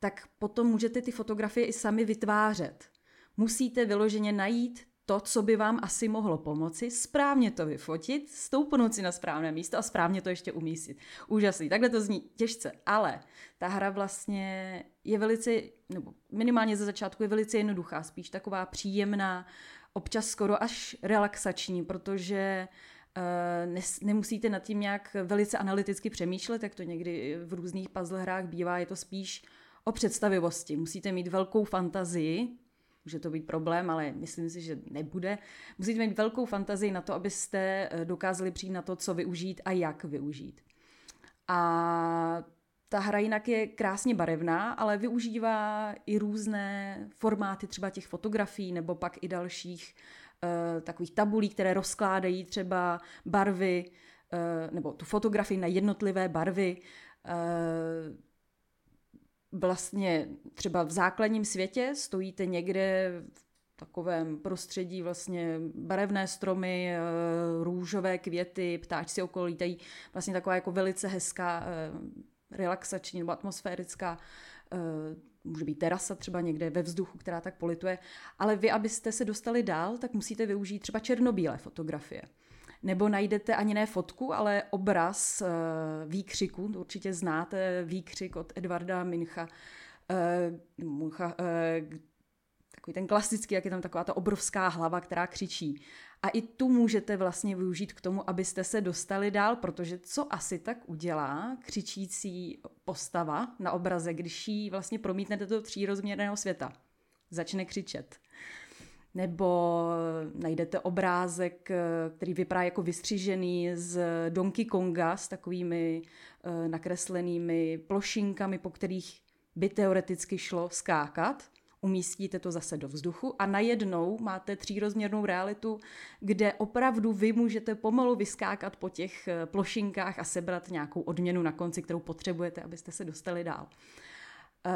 tak potom můžete ty fotografie i sami vytvářet. Musíte vyloženě najít to, co by vám asi mohlo pomoci, správně to vyfotit, stoupnout si na správné místo a správně to ještě umístit. Úžasný. Takhle to zní těžce, ale ta hra vlastně je velice, nebo minimálně ze začátku je velice jednoduchá, spíš taková příjemná, občas skoro až relaxační, protože uh, nemusíte nad tím nějak velice analyticky přemýšlet, jak to někdy v různých puzzle hrách bývá, je to spíš o představivosti. Musíte mít velkou fantazii, může to být problém, ale myslím si, že nebude. Musíte mít velkou fantazii na to, abyste eh, dokázali přijít na to, co využít a jak využít. A ta hra jinak je krásně barevná, ale využívá i různé formáty třeba těch fotografií nebo pak i dalších uh, takových tabulí, které rozkládají třeba barvy uh, nebo tu fotografii na jednotlivé barvy. Vlastně třeba v základním světě stojíte někde v takovém prostředí vlastně barevné stromy, eh, růžové květy, ptáčci okolo lítají, vlastně taková jako velice hezká, eh, relaxační nebo atmosférická eh, může být terasa třeba někde ve vzduchu, která tak polituje, ale vy, abyste se dostali dál, tak musíte využít třeba černobílé fotografie nebo najdete ani ne fotku, ale obraz uh, výkřiku, určitě znáte výkřik od Edvarda Mincha, Muncha, uh, takový ten klasický, jak je tam taková ta obrovská hlava, která křičí. A i tu můžete vlastně využít k tomu, abyste se dostali dál, protože co asi tak udělá křičící postava na obraze, když ji vlastně promítnete do třírozměrného světa? Začne křičet nebo najdete obrázek, eh, který vypadá jako vystřížený z Donkey Konga s takovými eh, nakreslenými plošinkami, po kterých by teoreticky šlo skákat. Umístíte to zase do vzduchu a najednou máte třírozměrnou realitu, kde opravdu vy můžete pomalu vyskákat po těch eh, plošinkách a sebrat nějakou odměnu na konci, kterou potřebujete, abyste se dostali dál. Uh,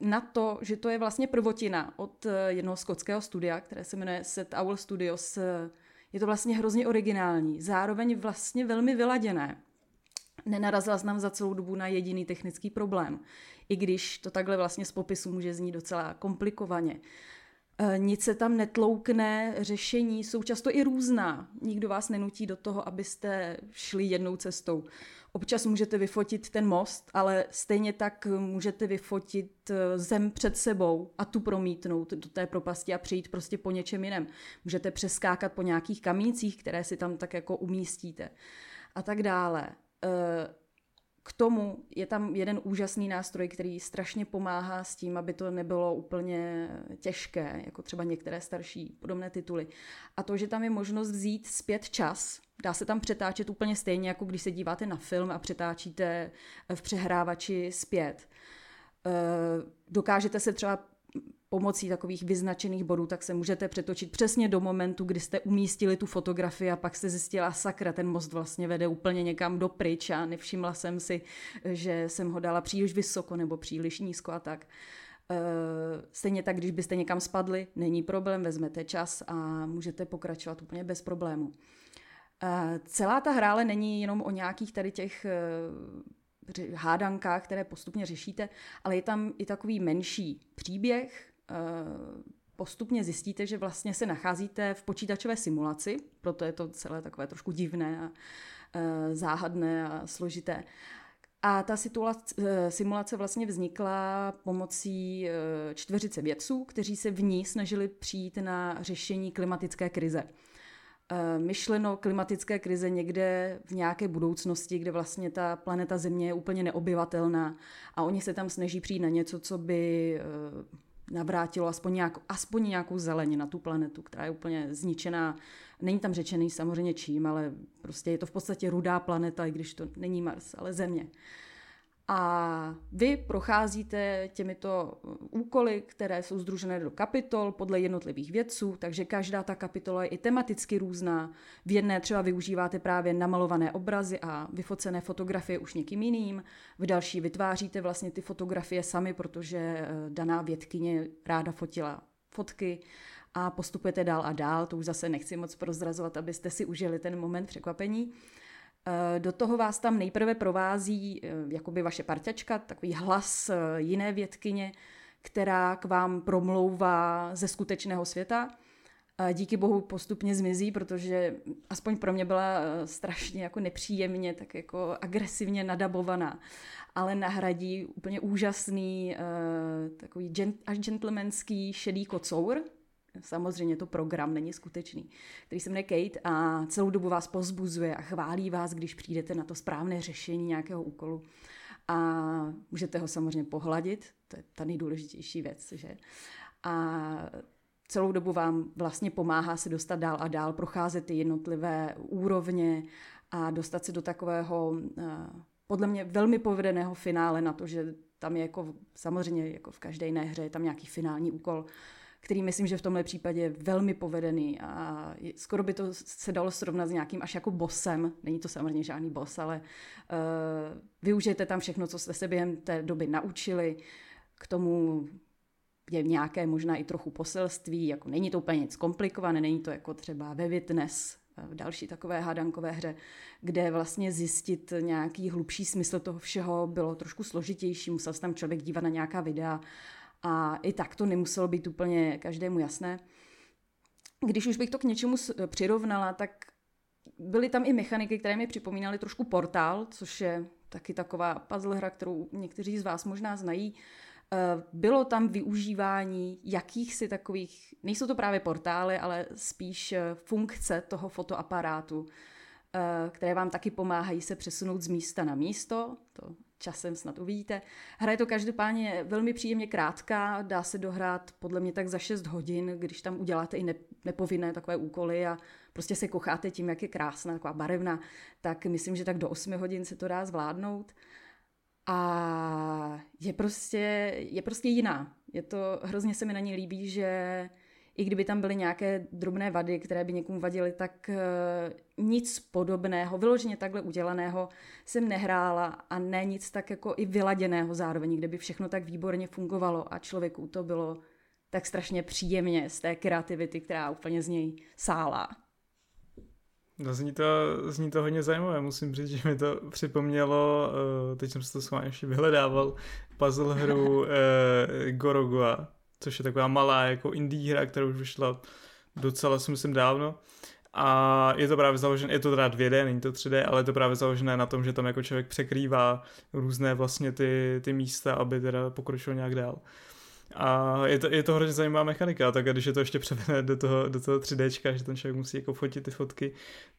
na to, že to je vlastně prvotina od eh, jednoho skotského studia, které se jmenuje Set Owl Studios. Je to vlastně hrozně originální, zároveň vlastně velmi vyladěné. Nenarazila jsem za celou dobu na jediný technický problém, i když to takhle vlastně z popisu může znít docela komplikovaně. Eh, nic se tam netloukne, řešení jsou často i různá. Nikdo vás nenutí do toho, abyste šli jednou cestou. Občas můžete vyfotit ten most, ale stejně tak můžete vyfotit eh, zem před sebou a tu promítnout do té propasti a přijít prostě po něčem jiném. Můžete přeskákat po nějakých kamíncích, které si tam tak jako umístíte a tak dále. K tomu je tam jeden úžasný nástroj, který strašně pomáhá s tím, aby to nebylo úplně těžké, jako třeba některé starší podobné tituly. A to, že tam je možnost vzít zpět čas, dá se tam přetáčet úplně stejně, jako když se díváte na film a přetáčíte v přehrávači zpět. Eh, dokážete se třeba pomocí takových vyznačených bodů, tak se můžete přetočit přesně do momentu, kdy jste umístili tu fotografii a pak jste zjistila, sakra, ten most vlastně vede úplně někam do pryč a nevšimla jsem si, že jsem ho dala příliš vysoko nebo příliš nízko a tak. Eh, stejně tak, když byste někam spadli, není problém, vezmete čas a můžete pokračovat úplně bez problému. Eh, celá ta hra ale není jenom o nějakých tady těch eh, hádankách, které postupně řešíte, ale je tam i takový menší příběh, postupně zjistíte, že vlastně se nacházíte v počítačové simulaci, proto je to celé takové trošku divné a eh, záhadné a složité. A ta eh, simulace vlastně vznikla pomocí čtveřice vědců, kteří se v ní snažili přijít na řešení klimatické krize. Myšleno klimatické krize někde v nějaké budoucnosti, kde vlastně ta planeta Země je úplně neobyvatelná a oni se tam snaží přijít na něco, co by navrátilo aspoň, nějak, aspoň nějakou zeleň na tu planetu, která je úplně zničená. Není tam řečený samozřejmě čím, ale prostě je to v podstatě rudá planeta, i když to není Mars, ale Země. A vy procházíte těmito úkoly, které jsou združené do kapitol podle jednotlivých vědců, takže každá ta kapitola je i tematicky různá. V jedné třeba využíváte právě namalované obrazy a vyfocené fotografie už někým jiným, v další vytváříte vlastně ty fotografie sami, protože eh, daná vědkyně ráda fotila fotky a postupujete dál a dál, to už zase nechci moc prozrazovat, abyste si užili ten moment překvapení. Eh, do toho vás tam nejprve provází eh, jakoby vaše parťačka, takový hlas eh, jiné vědkyně, která k vám promlouvá ze skutečného světa. Díky bohu postupně zmizí, protože aspoň pro mě byla strašně jako nepříjemně, tak jako agresivně nadabovaná. Ale nahradí úplně úžasný, takový až gentlemanský šedý kocour, samozřejmě to program není skutečný, který se jmenuje Kate a celou dobu vás pozbuzuje a chválí vás, když přijdete na to správné řešení nějakého úkolu. A můžete ho samozřejmě pohladit, to je ta nejdůležitější věc, že? A celou dobu vám vlastně pomáhá se dostat dál a dál, procházet ty jednotlivé úrovně a dostat se do takového eh, podle mě velmi povedeného finále na to, že tam je jako samozřejmě jako v každé jiné hře je tam nějaký finální úkol, který myslím, že v tomhle případě je velmi povedený a skoro by to se dalo srovnat s nějakým až jako bosem. Není to samozřejmě žádný bos, ale uh, využijete tam všechno, co jste se během té doby naučili. K tomu je nějaké možná i trochu poselství, jako není to úplně nic komplikované, není to jako třeba ve Witness, eh, v další takové hádankové hře, kde vlastně zjistit nějaký hlubší smysl toho všeho bylo trošku složitější, musel se tam člověk dívat na nějaká videa a i tak to nemuselo být úplně každému jasné. Když už bych to k něčemu přirovnala, tak byly tam i mechaniky, které mi připomínaly trošku portál, což je taky taková puzzle hra, kterou někteří z vás možná znají. Eh, bylo tam využívání jakýchsi takových, nejsou to právě portály, ale spíš eh, funkce toho fotoaparátu, které vám taky pomáhají se přesunout z místa na místo. To časem snad uvidíte. Hra je to každopádně velmi příjemně krátká, dá se dohrát podle mě tak za 6 hodin, když tam uděláte i nepovinné takové úkoly a prostě se kocháte tím, jak je krásná, taková barevná, tak myslím, že tak do 8 hodin se to dá zvládnout. A je prostě, je prostě jiná. Je to, hrozně se mi na ní líbí, že i kdyby tam byly nějaké drobné vady, které by někomu vadily, tak uh, nic podobného, vyloženě takhle udělaného jsem nehrála a ne nic tak jako i vyladěného zároveň, kde by všechno tak výborně fungovalo a člověku to bylo tak strašně příjemně z té kreativity, která úplně z něj sála. No, zní, to, zní to hodně zajímavé, musím říct, že mi to připomnělo, uh, teď jsem se to schválně ještě vyhledával, puzzle hru uh, Gorogoa, což je taková malá jako indie hra, která už vyšla docela, si myslím, dávno. A je to právě založené, je to teda 2D, není to 3D, ale je to právě založené na tom, že tam jako člověk překrývá různé vlastně ty, ty místa, aby teda pokročil nějak dál. A je to, je to hrozně zajímavá mechanika, tak když je to ještě převedené do toho, do toho 3D, že ten člověk musí jako fotit ty fotky,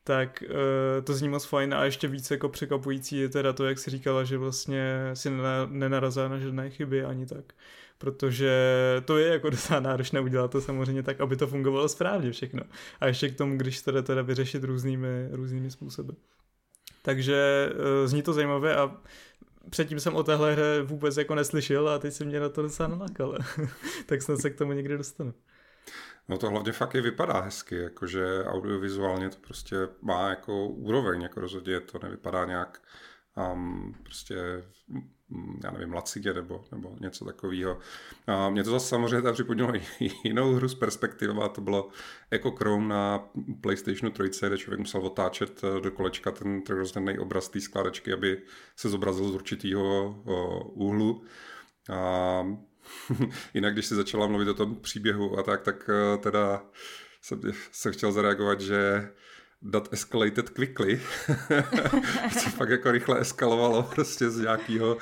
tak uh, to zní moc fajn a ještě více jako překvapující je teda to, jak si říkala, že vlastně si nenarazá na žádné chyby ani tak protože to je jako docela náročné udělat to samozřejmě tak, aby to fungovalo správně všechno. A ještě k tomu, když to jde teda vyřešit různými, různými způsoby. Takže uh, zní to zajímavé a předtím jsem o téhle hře vůbec jako neslyšel a teď se mě na to docela nalákal. tak snad se k tomu někdy dostanu. No to hlavně fakt i vypadá hezky, jakože audiovizuálně to prostě má jako úroveň, jako rozhodně to nevypadá nějak um, prostě Mm, já nevím, Lacidě nebo, nebo něco takového. A mě to zase samozřejmě tak připomnělo jinou hru z perspektivy, a to bylo jako Chrome na PlayStationu 3, kde člověk musel otáčet eh, do kolečka ten trojrozměrný obraz té skládačky, aby se zobrazil z určitého úhlu. A jinak, když se začala mluvit o tom příběhu a tak, tak eh, teda jsem, jsem chtěl zareagovat, že that escalated quickly. se fakt jako rychle eskalovalo prostě z nějakého.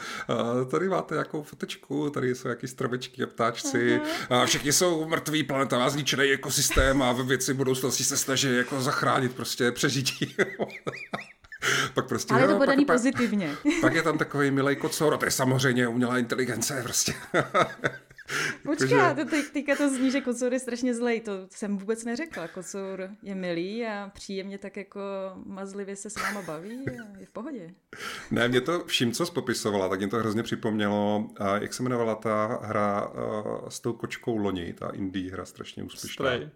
tady máte nějakou fotečku, tady jsou nějaký stromečky a ptáčci. Uh-huh. A všichni jsou mrtví, planeta má zničený ekosystém a ve věci budoucnosti se snaží jako zachránit prostě přežití. pak prostě, Ale to bude pak, pozitivně. Pak, pak je tam takový milý kocour a to je samozřejmě umělá inteligence prostě. Počká, to teď, teďka to zní, že kocour je strašně zlej, to jsem vůbec neřekla. Kocour je milý a příjemně tak jako mazlivě se s váma baví a je v pohodě. Ne, mě to vším, co popisovala, tak mě to hrozně připomnělo, jak se jmenovala ta hra s tou kočkou loni, ta indie hra strašně úspěšná. Stray.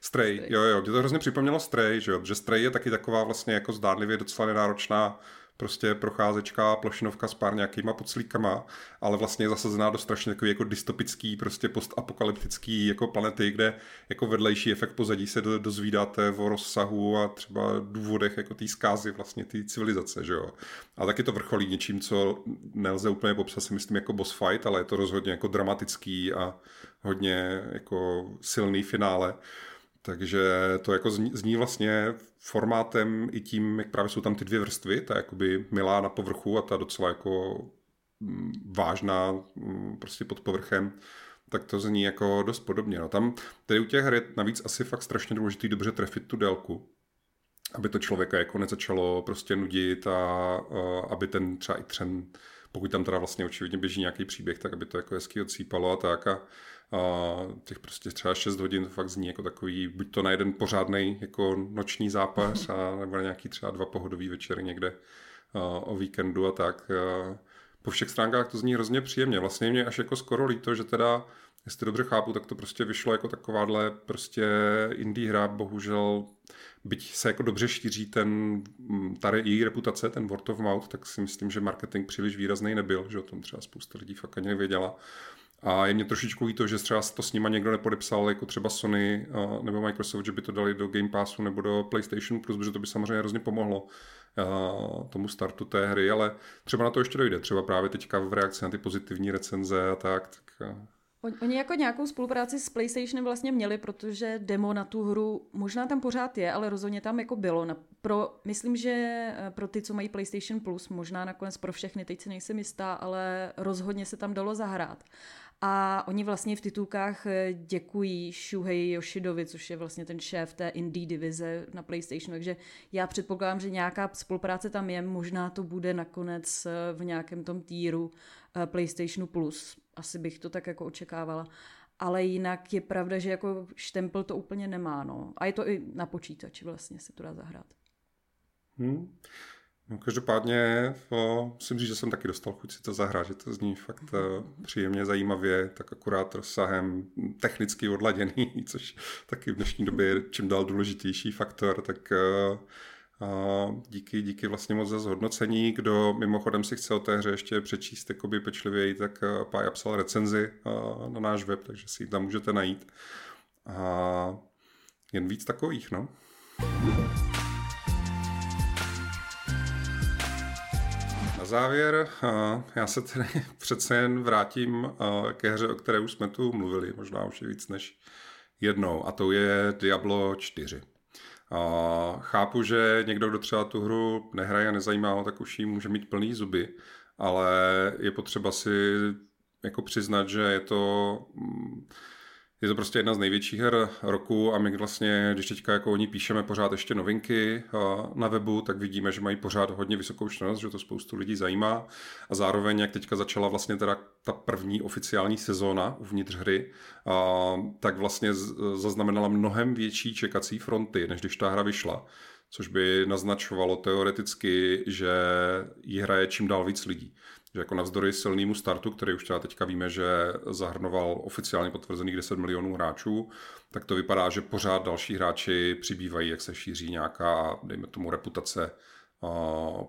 Stray, Stray. jo, jo, mě to hrozně připomnělo Stray, že jo, že Stray je taky taková vlastně jako zdánlivě docela nenáročná prostě procházečka, plošinovka s pár nějakýma podslíkama, ale vlastně je zasazená do strašně takový jako dystopický, prostě postapokalyptický jako planety, kde jako vedlejší efekt pozadí se do, dozvídáte o rozsahu a třeba důvodech jako té zkázy vlastně té civilizace, že jo. A taky to vrcholí něčím, co nelze úplně popsat si myslím jako boss fight, ale je to rozhodně jako dramatický a hodně jako silný finále. Takže to jako zní, zní vlastně formátem i tím, jak právě jsou tam ty dvě vrstvy, ta jakoby milá na povrchu a ta docela jako mm, vážná mm, prostě pod povrchem, tak to zní jako dost podobně. No. Tam tedy u těch her je navíc asi fakt strašně důležitý dobře trefit tu délku, aby to člověka jako nezačalo prostě nudit a, a aby ten třeba i třen, pokud tam teda vlastně očividně běží nějaký příběh, tak aby to jako hezky odsýpalo a tak a a těch prostě třeba 6 hodin to fakt zní jako takový, buď to na jeden pořádný jako noční zápas, a, nebo na nějaký třeba dva pohodový večery někde a, o víkendu a tak. A, po všech stránkách to zní hrozně příjemně. Vlastně mě až jako skoro líto, že teda, jestli dobře chápu, tak to prostě vyšlo jako takováhle prostě indie hra, bohužel byť se jako dobře šíří ten, ta její reputace, ten word of mouth, tak si myslím, že marketing příliš výrazný nebyl, že o tom třeba spousta lidí fakt ani nevěděla. A je mě trošičku líto, že třeba to s nima někdo nepodepsal, jako třeba Sony nebo Microsoft, že by to dali do Game Passu nebo do PlayStation Plus, protože to by samozřejmě hrozně pomohlo tomu startu té hry, ale třeba na to ještě dojde, třeba právě teďka v reakci na ty pozitivní recenze a tak. tak Oni jako nějakou spolupráci s PlayStationem vlastně měli, protože demo na tu hru možná tam pořád je, ale rozhodně tam jako bylo. Pro, myslím, že eh, pro ty, co mají PlayStation Plus, možná nakonec pro všechny, teď si nejsem jistá, ale rozhodně se tam dalo zahrát. A oni vlastně v titulkách eh, děkují Shuhei Yoshidovi, což je vlastně ten šéf té indie divize na PlayStation, takže já předpokládám, že nějaká spolupráce tam je, možná to bude nakonec eh, v nějakém tom týru eh, PlayStationu Plus. Asi bych to tak jako očekávala. Ale jinak je pravda, že jako štempel to úplně nemá, no. A je to i na počítači vlastně se to dá zahrát. Hmm. No, každopádně o, musím říct, že jsem taky dostal chuť si to zahrát, že to zní fakt uh, příjemně zajímavě, tak akurát rozsahem technicky odladěný, což taky v dnešní době je čím dál důležitější faktor, tak uh, uh, díky, díky vlastně moc za zhodnocení. Kdo mimochodem si chce o té hře ještě přečíst jakoby pečlivěji, tak uh, Pája psal recenzi na náš web, takže si ji tam můžete najít. A jen víc takových, no. Závěr, já se tedy přece jen vrátím ke hře, o které už jsme tu mluvili, možná už je víc než jednou, a to je Diablo 4. Chápu, že někdo, kdo třeba tu hru nehraje a nezajímá ho, tak už jí může mít plný zuby, ale je potřeba si jako přiznat, že je to mm, je to prostě jedna z největších her roku a my vlastně, když teďka jako oni píšeme pořád ještě novinky na webu, tak vidíme, že mají pořád hodně vysokou čtenost, že to spoustu lidí zajímá. A zároveň, jak teďka začala vlastně teda ta první oficiální sezóna uvnitř hry, tak vlastně zaznamenala mnohem větší čekací fronty, než když ta hra vyšla. Což by naznačovalo teoreticky, že ji hraje čím dál víc lidí že jako navzdory silnému startu, který už teda teďka víme, že zahrnoval oficiálně potvrzených 10 milionů hráčů, tak to vypadá, že pořád další hráči přibývají, jak se šíří nějaká, dejme tomu, reputace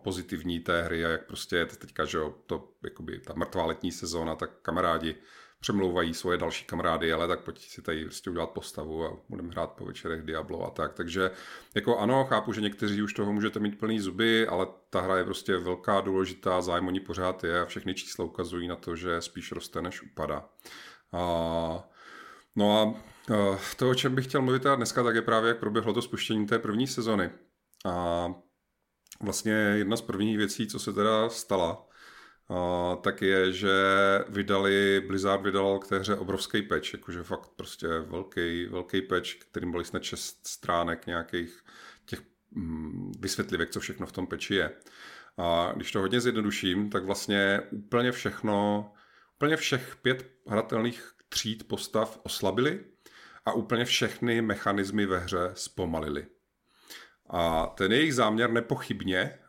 pozitivní té hry a jak prostě je teďka, že jo, to jakoby ta mrtvá letní sezóna, tak kamarádi přemlouvají svoje další kamarády, ale tak pojď si tady prostě udělat postavu a budeme hrát po večerech Diablo a tak. Takže jako ano, chápu, že někteří už toho můžete mít plný zuby, ale ta hra je prostě velká, důležitá, zájem o ní pořád je a všechny čísla ukazují na to, že spíš roste, než upadá. A, no a to, o čem bych chtěl mluvit dneska, tak je právě, jak proběhlo to spuštění té první sezony. A vlastně jedna z prvních věcí, co se teda stala, tak je, že vydali, Blizzard vydal k té hře obrovský patch, jakože fakt prostě velký, velký patch, kterým byly snad 6 stránek nějakých těch mm, vysvětlivek, co všechno v tom peči je. A když to hodně zjednoduším, tak vlastně úplně všechno, úplně všech pět hratelných tříd postav oslabili a úplně všechny mechanismy ve hře zpomalili. A ten jejich záměr nepochybně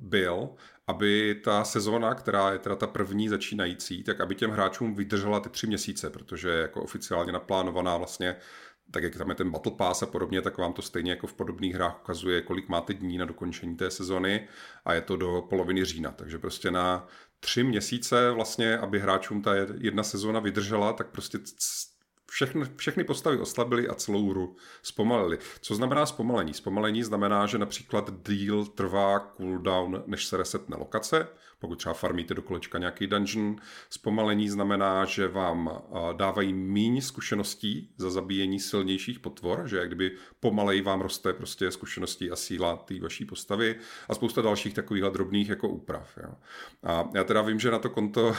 byl, aby ta sezóna, která je teda ta první začínající, tak aby těm hráčům vydržela ty tři měsíce, protože jako oficiálně naplánovaná vlastně tak jak tam je ten Battle Pass a podobně, tak vám to stejně jako v podobných hrách ukazuje, kolik máte dní na dokončení té sezony a je to do poloviny října. Takže prostě na tři měsíce vlastně, aby hráčům ta jedna sezóna vydržela, tak prostě všechny, všechny postavy oslabily a celou hru zpomalili. Co znamená zpomalení? Zpomalení znamená, že například deal trvá cooldown, než se resetne lokace, pokud třeba farmíte do kolečka nějaký dungeon. Zpomalení znamená, že vám dávají míň zkušeností za zabíjení silnějších potvor, že jak kdyby pomalej vám roste prostě zkušeností a síla té vaší postavy a spousta dalších takových drobných jako úprav. Jo. A já teda vím, že na to konto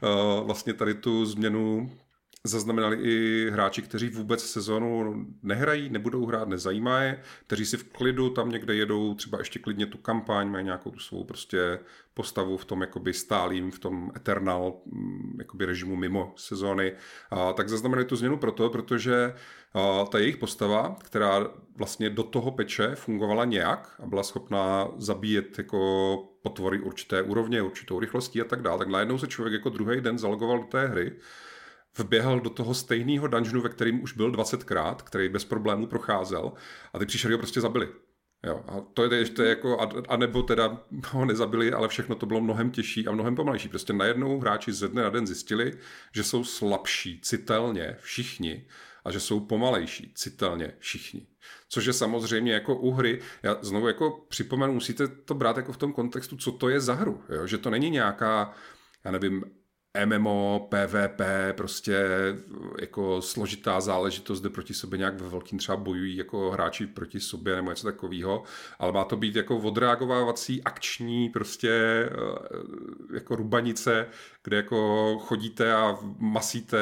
vlastně tady tu změnu zaznamenali i hráči, kteří vůbec sezonu nehrají, nebudou hrát, nezajímá je, kteří si v klidu tam někde jedou, třeba ještě klidně tu kampaň, mají nějakou tu svou prostě postavu v tom jakoby stálým, v tom Eternal mm, jakoby režimu mimo sezóny. A, tak zaznamenali tu změnu proto, protože a, ta jejich postava, která vlastně do toho peče fungovala nějak a byla schopná zabíjet jako potvory určité úrovně, určitou rychlostí a tak dále, tak najednou se člověk jako druhý den zalogoval do té hry vběhal do toho stejného dungeonu, ve kterým už byl 20krát, který bez problémů procházel a ty příšery ho prostě zabili. Jo, a to je, to je jako, a, a nebo teda ho nezabili, ale všechno to bylo mnohem těžší a mnohem pomalejší. Prostě najednou hráči ze dne na den zjistili, že jsou slabší citelně všichni a že jsou pomalejší citelně všichni. Což je samozřejmě jako u hry, já znovu jako připomenu, musíte to brát jako v tom kontextu, co to je za hru, jo? že to není nějaká, já nevím, MMO, PvP, prostě jako složitá záležitost, kde proti sobě nějak ve velkým třeba bojují jako hráči proti sobě nebo něco takového, ale má to být jako odreagovávací akční prostě eh, jako rubanice, kde jako chodíte a masíte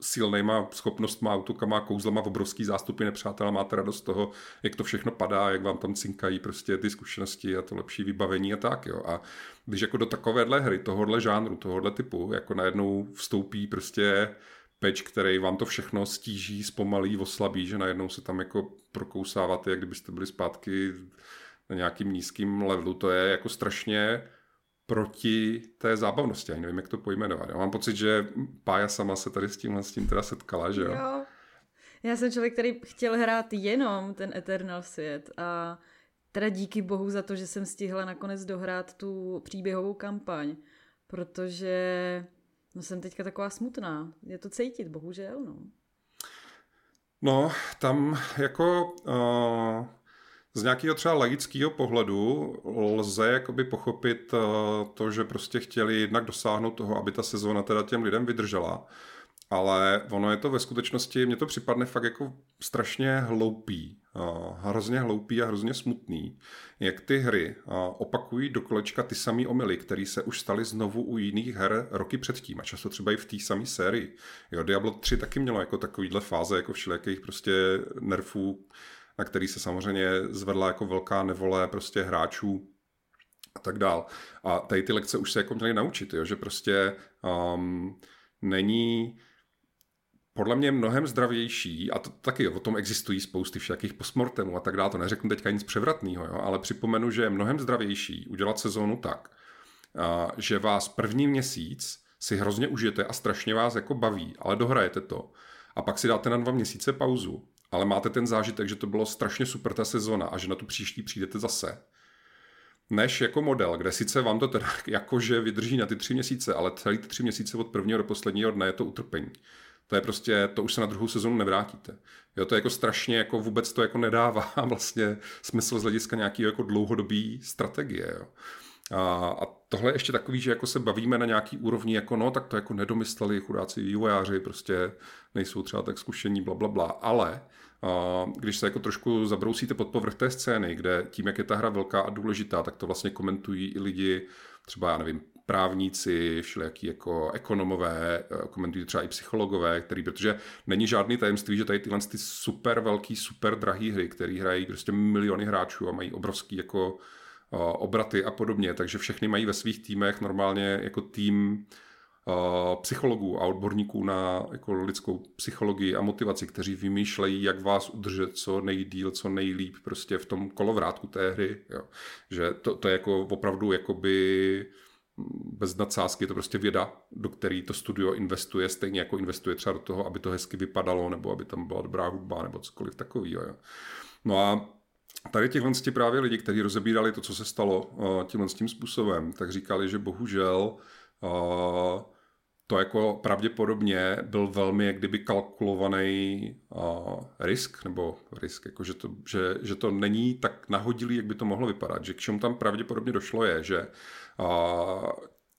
silnýma schopnostma, autokama, kouzlama obrovský zástupy nepřátel máte radost z toho, jak to všechno padá, jak vám tam cinkají prostě ty zkušenosti a to lepší vybavení a tak, jo. A když jako do takovéhle hry, tohohle žánru, tohohle typu, jako najednou vstoupí prostě peč, který vám to všechno stíží, zpomalí, oslabí, že najednou se tam jako prokousáváte, jak kdybyste byli zpátky na nějakým nízkým levelu, to je jako strašně proti té zábavnosti. Ani nevím, jak to pojmenovat. Já mám pocit, že Pája sama se tady s tímhle s tím teda setkala, že jo? jo. Já jsem člověk, který chtěl hrát jenom ten Eternal svět a teda díky bohu za to, že jsem stihla nakonec dohrát tu příběhovou kampaň, protože no jsem teďka taková smutná. Je to cítit, bohužel, no. No, tam jako uh, z nějakého třeba laického pohledu lze jakoby pochopit uh, to, že prostě chtěli jednak dosáhnout toho, aby ta sezóna teda těm lidem vydržela, ale ono je to ve skutečnosti, mně to připadne fakt jako strašně hloupý, hrozně hloupý a hrozně smutný, jak ty hry opakují do kolečka ty samé omily, které se už staly znovu u jiných her roky předtím a často třeba i v té samé sérii. Jo, Diablo 3 taky mělo jako takovýhle fáze jako všelijakých prostě nerfů, na který se samozřejmě zvedla jako velká nevole prostě hráčů a tak dál. A tady ty lekce už se jako měly naučit, jo, že prostě um, není podle mě mnohem zdravější, a to taky o tom existují spousty všakých postmortemů a tak dále, to neřeknu teďka nic převratného, jo, ale připomenu, že je mnohem zdravější udělat sezónu tak, a, že vás první měsíc si hrozně užijete a strašně vás jako baví, ale dohrajete to. A pak si dáte na dva měsíce pauzu, ale máte ten zážitek, že to bylo strašně super ta sezona a že na tu příští přijdete zase než jako model, kde sice vám to teda jakože vydrží na ty tři měsíce, ale celý ty tři měsíce od prvního do posledního dne je to utrpení. To je prostě, to už se na druhou sezonu nevrátíte. Jo, to je jako strašně, jako vůbec to jako nedává vlastně smysl z hlediska nějakého jako dlouhodobý strategie. Jo. A, a tohle je ještě takový, že jako se bavíme na nějaký úrovni, jako no, tak to jako nedomysleli chudáci vývojáři, prostě nejsou třeba tak zkušení, bla, bla, bla. Ale když se jako trošku zabrousíte pod povrch té scény, kde tím, jak je ta hra velká a důležitá, tak to vlastně komentují i lidi, třeba, já nevím, právníci, všelijaký jako ekonomové, eh, komentují třeba i psychologové, který, protože není žádný tajemství, že tady tyhle ty super velký, super drahý hry, které hrají prostě miliony hráčů a mají obrovský jako eh, obraty a podobně, takže všechny mají ve svých týmech normálně jako tým psychologů a odborníků na jako lidskou psychologii a motivaci, kteří vymýšlejí, jak vás udržet co nejdíl, co nejlíp prostě v tom kolovrátku té hry. Jo. Že to, to je jako opravdu jakoby bez nadsázky je to prostě věda, do které to studio investuje, stejně jako investuje třeba do toho, aby to hezky vypadalo, nebo aby tam byla dobrá hudba, nebo cokoliv takového. No a tady těchhle právě lidi, kteří rozebírali to, co se stalo uh, tímhle tím způsobem, tak říkali, že bohužel uh, to jako pravděpodobně byl velmi jak kdyby kalkulovaný uh, risk, nebo risk, jako že, to, že, že to není tak nahodilý, jak by to mohlo vypadat. Že k čemu tam pravděpodobně došlo je, že uh,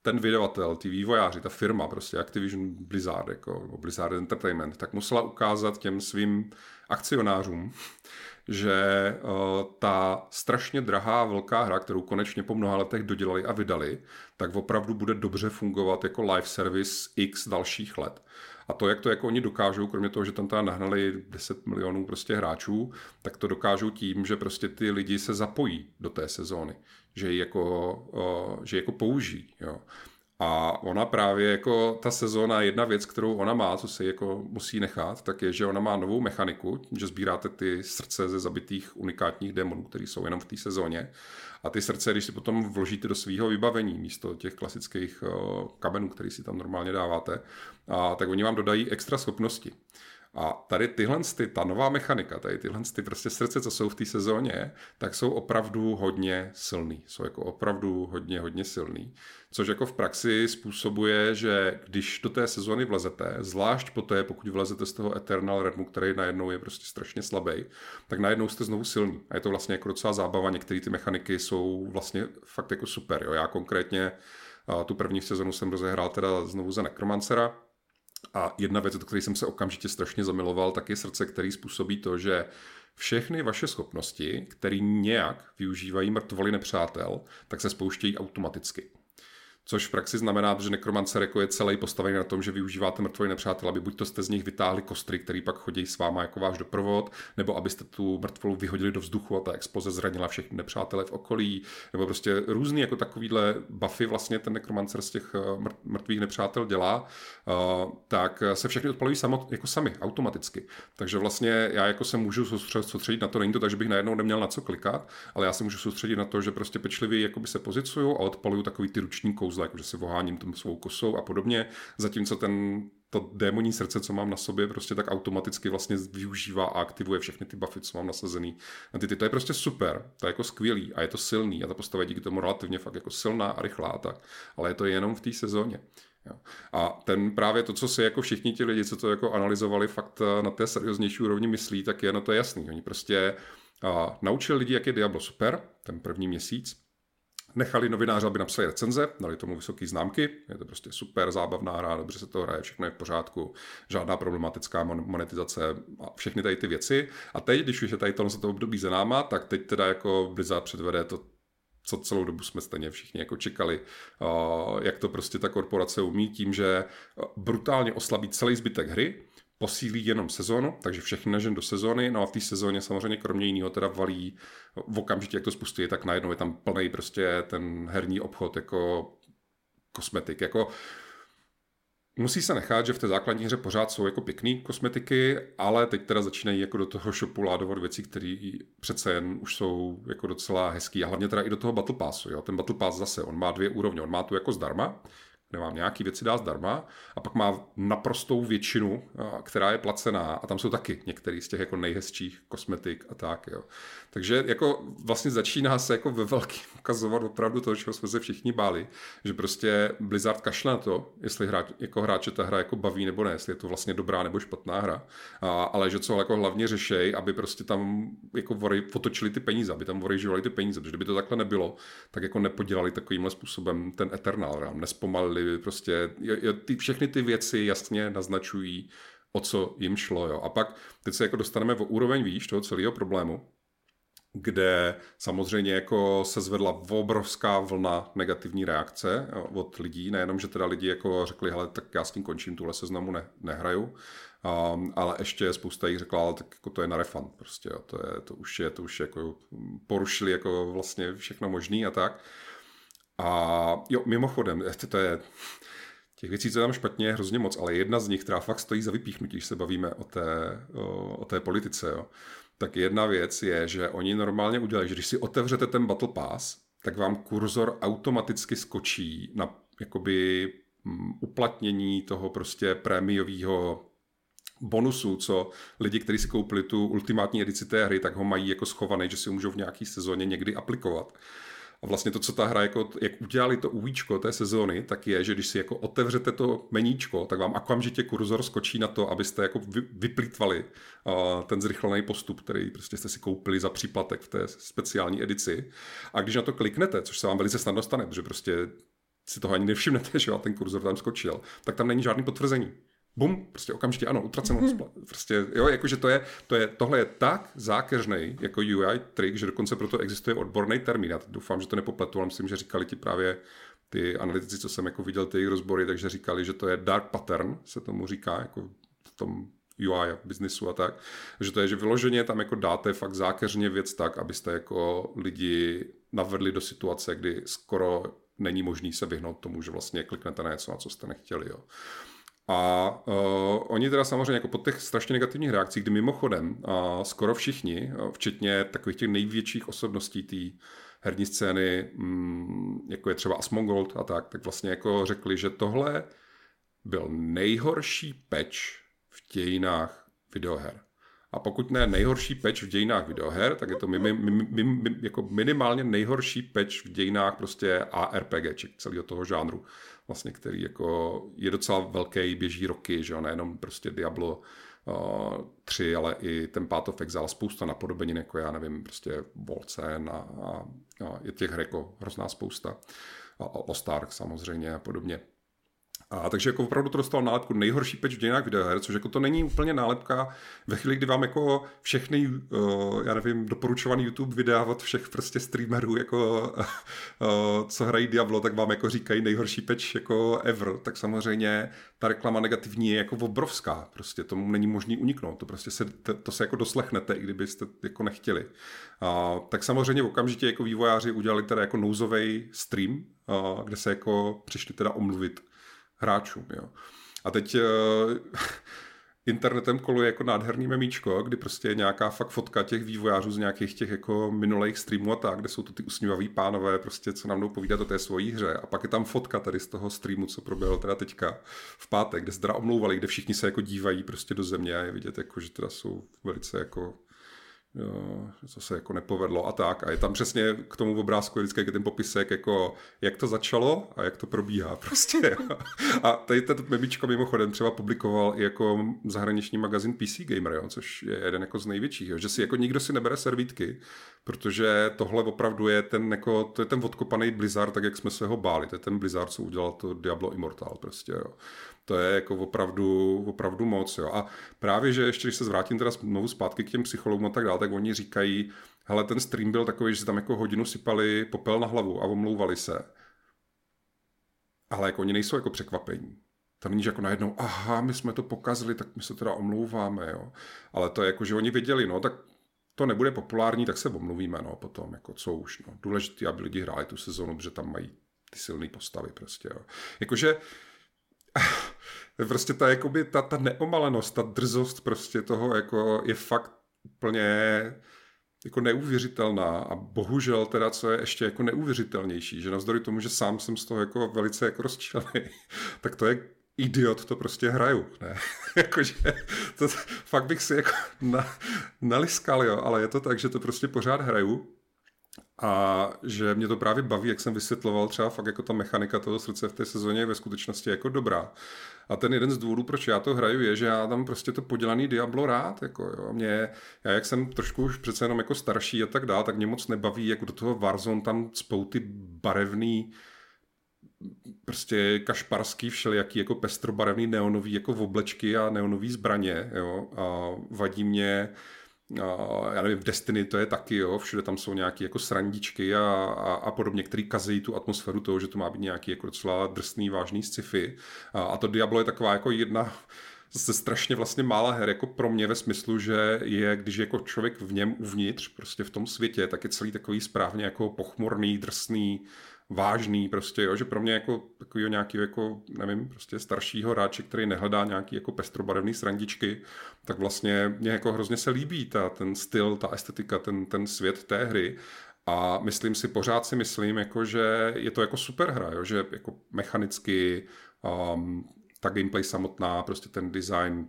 ten vydavatel, ty vývojáři, ta firma, prostě Activision Blizzard, jako Blizzard Entertainment, tak musela ukázat těm svým akcionářům, že uh, ta strašně drahá velká hra, kterou konečně po mnoha letech dodělali a vydali, tak opravdu bude dobře fungovat jako live service x dalších let. A to, jak to jako oni dokážou, kromě toho, že tam teda nahnali 10 milionů prostě hráčů, tak to dokážou tím, že prostě ty lidi se zapojí do té sezóny, že ji jako, uh, že ji jako použijí. Jo. A ona právě jako ta sezóna, jedna věc, kterou ona má, co se jako musí nechat, tak je, že ona má novou mechaniku, že sbíráte ty srdce ze zabitých unikátních démonů, které jsou jenom v té sezóně. A ty srdce, když si potom vložíte do svého vybavení místo těch klasických kamenů, který si tam normálně dáváte, a, tak oni vám dodají extra schopnosti. A tady tyhle, ty, ta nová mechanika, tady tyhle ty prostě srdce, co jsou v té sezóně, tak jsou opravdu hodně silný. Jsou jako opravdu hodně, hodně silný. Což jako v praxi způsobuje, že když do té sezóny vlezete, zvlášť poté, pokud vlezete z toho Eternal Redmu, který najednou je prostě strašně slabý, tak najednou jste znovu silný. A je to vlastně jako docela zábava. Některé ty mechaniky jsou vlastně fakt jako super. Jo. Já konkrétně tu první sezonu jsem rozehrál teda znovu za Necromancera, a jedna věc, do které jsem se okamžitě strašně zamiloval, tak je srdce, který způsobí to, že všechny vaše schopnosti, které nějak využívají mrtvoly nepřátel, tak se spouštějí automaticky. Což v praxi znamená, že nekromancer jako je celý postavený na tom, že využíváte mrtvoje nepřátel, aby buď to jste z nich vytáhli kostry, který pak chodí s váma jako váš doprovod, nebo abyste tu mrtvolu vyhodili do vzduchu a ta exploze zranila všechny nepřátele v okolí, nebo prostě různý jako takovýhle buffy vlastně ten nekromancer z těch eh, mrtvých nepřátel dělá, eh, tak se všechny odpalují samo, jako sami, automaticky. Takže vlastně já jako se můžu soustředit na to, není to tak, že bych najednou neměl na co klikat, ale já se můžu soustředit na to, že prostě pečlivě se pozicuju a odpaluju takový ty ruční kouzla kouzla, jakože si voháním tom svou kosou a podobně, zatímco ten to démonní srdce, co mám na sobě, prostě tak automaticky vlastně využívá a aktivuje všechny ty buffy, co mám nasazený. A ty, ty, to je prostě super, to je jako skvělý a je to silný a ta postava je díky tomu relativně fakt jako silná a rychlá, tak, ale je to jenom v té sezóně. Jo. A ten právě to, co si jako všichni ti lidi, co to jako analyzovali fakt eh, na té serióznější úrovni myslí, tak je, no to jasný. Oni prostě a, naučili lidi, jak je Diablo super, ten první měsíc, Nechali novináře, aby napsali recenze, dali tomu vysoké známky, je to prostě super zábavná hra, dobře se to hraje, všechno je v pořádku, žádná problematická monetizace a všechny tady ty věci. A teď, když už je tady tohle to období za náma, tak teď teda jako Blizzard předvede to co celou dobu jsme stejně všichni jako čekali, jak to prostě ta korporace umí tím, že brutálně oslabí celý zbytek hry, posílí jenom sezónu, takže všechny nažen do sezóny, no a v té sezóně samozřejmě kromě jiného teda valí v okamžitě, jak to spustí, tak najednou je tam plný prostě ten herní obchod jako kosmetik, jako Musí se nechat, že v té základní hře pořád jsou jako pěkný kosmetiky, ale teď teda začínají jako do toho shopu ládovat věci, které přece jen už jsou jako docela hezký a hlavně teda i do toho Battle Passu. Jo? Ten Battle Pass zase, on má dvě úrovně. On má tu jako zdarma, kde vám nějaký věci dá zdarma a pak má naprostou většinu, která je placená a tam jsou taky některý z těch jako nejhezčích kosmetik a tak, jo. Takže jako vlastně začíná se jako ve velkým ukazovat opravdu to, čeho jsme se všichni báli, že prostě Blizzard kašle na to, jestli hráč, jako hráče ta hra jako baví nebo ne, jestli je to vlastně dobrá nebo špatná hra, a, ale že co jako hlavně řešej, aby prostě tam jako vory potočili ty peníze, aby tam vory ty peníze, protože kdyby to takhle nebylo, tak jako nepodělali takovýmhle způsobem ten Eternal, nespomalili prostě, je, je, ty, všechny ty věci jasně naznačují, o co jim šlo. Jo. A pak teď se jako dostaneme o úroveň výš toho celého problému, kde samozřejmě jako se zvedla obrovská vlna negativní reakce od lidí, nejenom, že teda lidi jako řekli, hele, tak já s tím končím, tuhle seznamu ne, nehraju, um, ale ještě spousta jich řekla, ale tak jako to je na refund, prostě, jo, to, je, to už je, to už jako porušili jako vlastně všechno možný a tak. A jo, mimochodem, to je, Těch věcí, co je tam špatně, je hrozně moc, ale jedna z nich, která fakt stojí za vypíchnutí, když se bavíme o té, o, o té politice, jo, tak jedna věc je, že oni normálně udělají, že když si otevřete ten Battle Pass, tak vám kurzor automaticky skočí na jakoby mm, uplatnění toho prostě prémiového bonusu, co lidi, kteří si koupili tu ultimátní edici té hry, tak ho mají jako schovaný, že si ho můžou v nějaký sezóně někdy aplikovat. A vlastně to, co ta hra, jako, jak udělali to uvíčko té sezóny, tak je, že když si jako otevřete to meníčko, tak vám okamžitě kurzor skočí na to, abyste jako vy, vyplýtvali uh, ten zrychlený postup, který prostě jste si koupili za příplatek v té speciální edici. A když na to kliknete, což se vám velice snadno stane, protože prostě si toho ani nevšimnete, že ten kurzor tam skočil, tak tam není žádný potvrzení bum, prostě okamžitě ano, utraceno. Mm-hmm. Prostě, jo, jakože to je, to je, tohle je tak zákeřný jako UI trik, že dokonce proto existuje odborný termín. Já doufám, že to nepopletu, ale myslím, že říkali ti právě ty analytici, co jsem jako viděl ty jejich rozbory, takže říkali, že to je dark pattern, se tomu říká, jako v tom UI a biznisu a tak, že to je, že vyloženě tam jako dáte fakt zákeřně věc tak, abyste jako lidi navedli do situace, kdy skoro není možný se vyhnout tomu, že vlastně kliknete na něco, na co jste nechtěli. Jo. A uh, oni teda samozřejmě jako po těch strašně negativních reakcích, kdy mimochodem uh, skoro všichni, uh, včetně takových těch největších osobností té herní scény, um, jako je třeba Asmongold a tak, tak vlastně jako řekli, že tohle byl nejhorší patch v dějinách videoher. A pokud ne nejhorší patch v dějinách videoher, tak je to mimi, mimi, mimi, jako minimálně nejhorší patch v dějinách prostě ARPG, celého toho žánru vlastně, který jako je docela velký, běží roky, že jo, nejenom prostě Diablo uh, 3, ale i ten Path of Exile, spousta napodobenin, jako já nevím, prostě Volcen a, a, a je těch her jako hrozná spousta. A Lost Ark samozřejmě a podobně. A takže jako opravdu to dostal nálepku nejhorší peč v dějinách videoher, což jako to není úplně nálepka ve chvíli, kdy vám jako všechny, uh, já nevím, doporučovaný YouTube videa od všech prostě streamerů, jako uh, co hrají Diablo, tak vám jako říkají nejhorší peč jako ever, tak samozřejmě ta reklama negativní je jako obrovská, prostě tomu není možný uniknout, to prostě se, to, to se jako doslechnete, i kdybyste jako nechtěli. Uh, tak samozřejmě okamžitě jako vývojáři udělali teda jako nouzový stream, uh, kde se jako přišli teda omluvit hráčům. Jo. A teď uh, internetem koluje jako nádherný memíčko, kdy prostě je nějaká fakt fotka těch vývojářů z nějakých těch jako minulých streamů a tak, kde jsou to ty usmívaví pánové, prostě, co nám jdou povídat o té svojí hře. A pak je tam fotka tady z toho streamu, co proběhlo teda teďka v pátek, kde se teda omlouvali, kde všichni se jako dívají prostě do země a je vidět, jako, že teda jsou velice jako co se jako nepovedlo a tak. A je tam přesně k tomu obrázku vždycky ten popisek, jako jak to začalo a jak to probíhá prostě. Jo. A tady ten mebičko mimochodem třeba publikoval i jako zahraniční magazín PC Gamer, jo, což je jeden jako z největších, jo, že si jako nikdo si nebere servítky, protože tohle opravdu je ten, jako, to je ten odkopaný Blizzard, tak jak jsme se ho báli. To je ten Blizzard, co udělal to Diablo Immortal prostě, jo. To je jako opravdu, opravdu moc, jo. A právě, že ještě, když se vrátím teda znovu zpátky k těm psychologům a tak dále, tak oni říkají, hele, ten stream byl takový, že si tam jako hodinu sypali popel na hlavu a omlouvali se. Ale jako oni nejsou jako překvapení. To není, že jako najednou, aha, my jsme to pokazili, tak my se teda omlouváme, jo. Ale to je jako, že oni věděli, no, tak to nebude populární, tak se omluvíme, no, potom, jako co už, no. Důležité, aby lidi hráli tu sezonu, protože tam mají ty silné postavy prostě, jo. Jakože prostě ta, jakoby, ta, ta neomalenost, ta drzost prostě toho jako je fakt úplně jako neuvěřitelná a bohužel teda, co je ještě jako neuvěřitelnější, že navzdory tomu, že sám jsem z toho jako velice jako rozčilený, tak to je idiot, to prostě hraju, ne? Jakože, to, fakt bych si jako na, naliskal, jo, ale je to tak, že to prostě pořád hraju a že mě to právě baví, jak jsem vysvětloval, třeba fakt jako ta mechanika toho srdce v té sezóně je ve skutečnosti jako dobrá. A ten jeden z důvodů, proč já to hraju, je, že já tam prostě to podělaný Diablo rád. Jako, jo. Mě, já jak jsem trošku už přece jenom jako starší a tak dál, tak mě moc nebaví, jak do toho Warzone tam spou ty barevný prostě kašparský všelijaký jako pestrobarevný neonový jako v oblečky a neonový zbraně, jo, a vadí mě já nevím, v Destiny to je taky, jo, všude tam jsou nějaké jako srandičky a, a, a podobně, který kazejí tu atmosféru toho, že to má být nějaký jako docela drsný, vážný sci-fi. A, a to Diablo je taková jako jedna zase strašně vlastně mála her, jako pro mě ve smyslu, že je, když je jako člověk v něm uvnitř, prostě v tom světě, tak je celý takový správně jako pochmurný, drsný, vážný prostě, jo, že pro mě jako takový nějaký jako, nevím, prostě staršího hráče, který nehledá nějaký jako pestrobarevný srandičky, tak vlastně mě jako hrozně se líbí ta, ten styl, ta estetika, ten, ten svět té hry. A myslím si, pořád si myslím, jako, že je to jako super hra, jo, že jako mechanicky um, ta gameplay samotná, prostě ten design,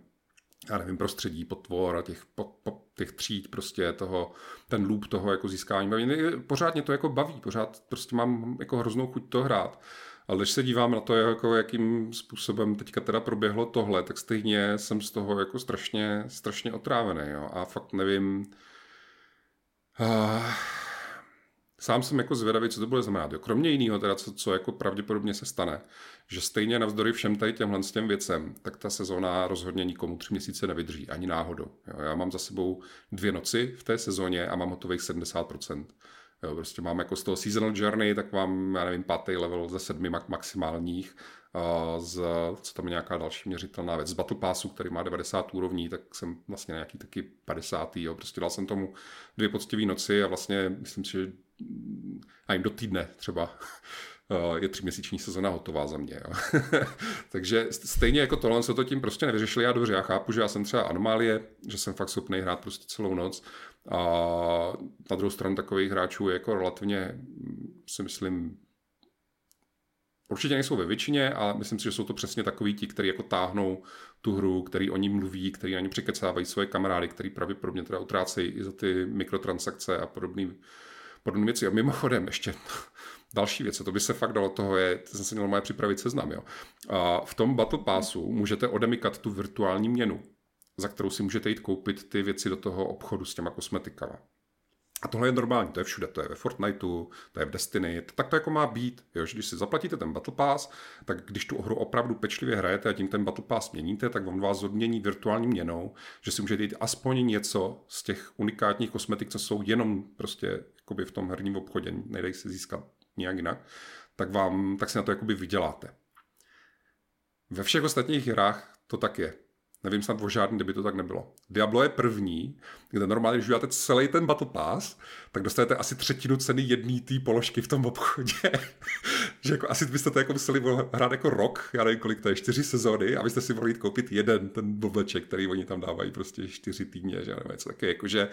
já nevím, prostředí, potvor a těch, po, po, těch tříd, prostě toho, ten loop toho jako získání baví. Pořád mě to jako baví, pořád prostě mám jako hroznou chuť to hrát. Ale když se dívám na to, jako jakým způsobem teďka teda proběhlo tohle, tak stejně jsem z toho jako strašně, strašně otrávený. Jo? A fakt nevím... Uh, sám jsem jako zvědavý, co to bude znamenat. Jo. Kromě jiného, teda, co, co jako pravděpodobně se stane, že stejně navzdory všem tady těmhle těm věcem, tak ta sezóna rozhodně nikomu tři měsíce nevydrží, ani náhodou. Jo. Já mám za sebou dvě noci v té sezóně a mám hotových 70%. Jo, prostě mám jako z toho seasonal journey, tak mám, já nevím, pátý level ze sedmi maximálních z, co tam je nějaká další měřitelná věc, z Battle Passu, který má 90 úrovní, tak jsem vlastně nějaký taky 50. Jo. Prostě dal jsem tomu dvě poctivé noci a vlastně myslím si, že nevím, do týdne třeba je tříměsíční sezona hotová za mě. Jo. Takže stejně jako tohle se to tím prostě nevyřešili. Já dobře, já chápu, že já jsem třeba anomálie, že jsem fakt schopný hrát prostě celou noc. A na druhou stranu takových hráčů je jako relativně, si myslím, Určitě nejsou ve většině, ale myslím si, že jsou to přesně takový ti, kteří jako táhnou tu hru, který o ní mluví, který na ní přikecávají svoje kamarády, který pravděpodobně teda utrácejí i za ty mikrotransakce a podobné podobné věci. A mimochodem ještě další věc, to by se fakt dalo toho je, jsem si měl moje připravit seznam, jo. A v tom Battle Passu můžete odemykat tu virtuální měnu, za kterou si můžete jít koupit ty věci do toho obchodu s těma kosmetikama. A tohle je normální, to je všude, to je ve Fortniteu, to je v Destiny, tak to jako má být, jo, že když si zaplatíte ten Battle Pass, tak když tu hru opravdu pečlivě hrajete a tím ten Battle Pass měníte, tak on vás odmění virtuální měnou, že si můžete jít aspoň něco z těch unikátních kosmetik, co jsou jenom prostě jakoby v tom herním obchodě, nejde se získat nějak jinak, tak, vám, tak si na to jakoby vyděláte. Ve všech ostatních hrách to tak je. Nevím snad o žádný, kdyby to tak nebylo. Diablo je první, kde normálně, když uděláte celý ten Battle Pass, tak dostanete asi třetinu ceny jedné té položky v tom obchodě. že jako asi byste to jako museli hrát jako rok, já nevím kolik to je, čtyři sezóny, abyste si mohli koupit jeden ten blbeček, který oni tam dávají prostě čtyři týdně, že nevím, co taky, jakože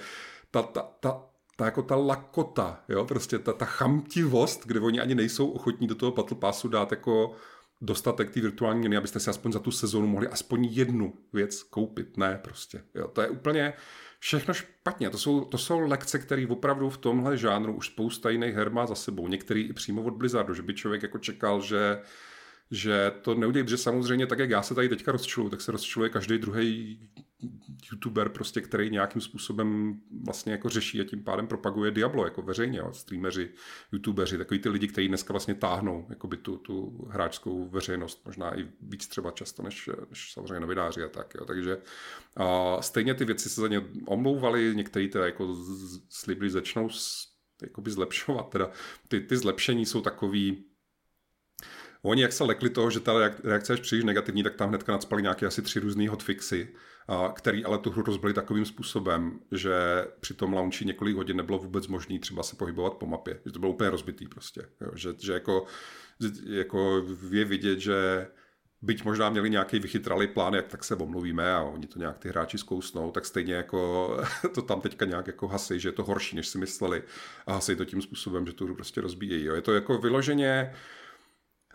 ta, ta, ta, ta jako ta lakota, jo, prostě ta, ta chamtivost, kde oni ani nejsou ochotní do toho Battle Passu dát jako dostatek té virtuální měny, abyste si aspoň za tu sezónu mohli aspoň jednu věc koupit. Ne, prostě. Jo, to je úplně všechno špatně. To jsou, to jsou lekce, které opravdu v tomhle žánru už spousta jiných her má za sebou. Některý i přímo od Blizzardu, že by člověk jako čekal, že že to neudějí, protože samozřejmě tak, jak já se tady teďka rozčiluju, tak se rozčiluje každý druhý youtuber, prostě, který nějakým způsobem vlastně jako řeší a tím pádem propaguje Diablo jako veřejně, jo, streameři, youtubeři, takový ty lidi, kteří dneska vlastně táhnou jakoby tu, tu hráčskou veřejnost, možná i víc třeba často než, než samozřejmě novináři a tak, jo. takže a stejně ty věci se za ně omlouvaly, některý teda jako slibli začnou jakoby zlepšovat, teda ty, ty zlepšení jsou takový, Oni, jak se lekli toho, že ta reakce je příliš negativní, tak tam hnedka nadspali nějaké asi tři různé hotfixy, který ale tu hru rozbili takovým způsobem, že při tom launchi několik hodin nebylo vůbec možné třeba se pohybovat po mapě. Že to bylo úplně rozbitý prostě. Jo, že, že jako, jako je vidět, že byť možná měli nějaký vychytralý plán, jak tak se omluvíme a oni to nějak ty hráči zkousnou, tak stejně jako to tam teďka nějak jako hasej, že je to horší, než si mysleli a hasej to tím způsobem, že tu hru prostě rozbíjejí. Jo. Je to jako vyloženě uh,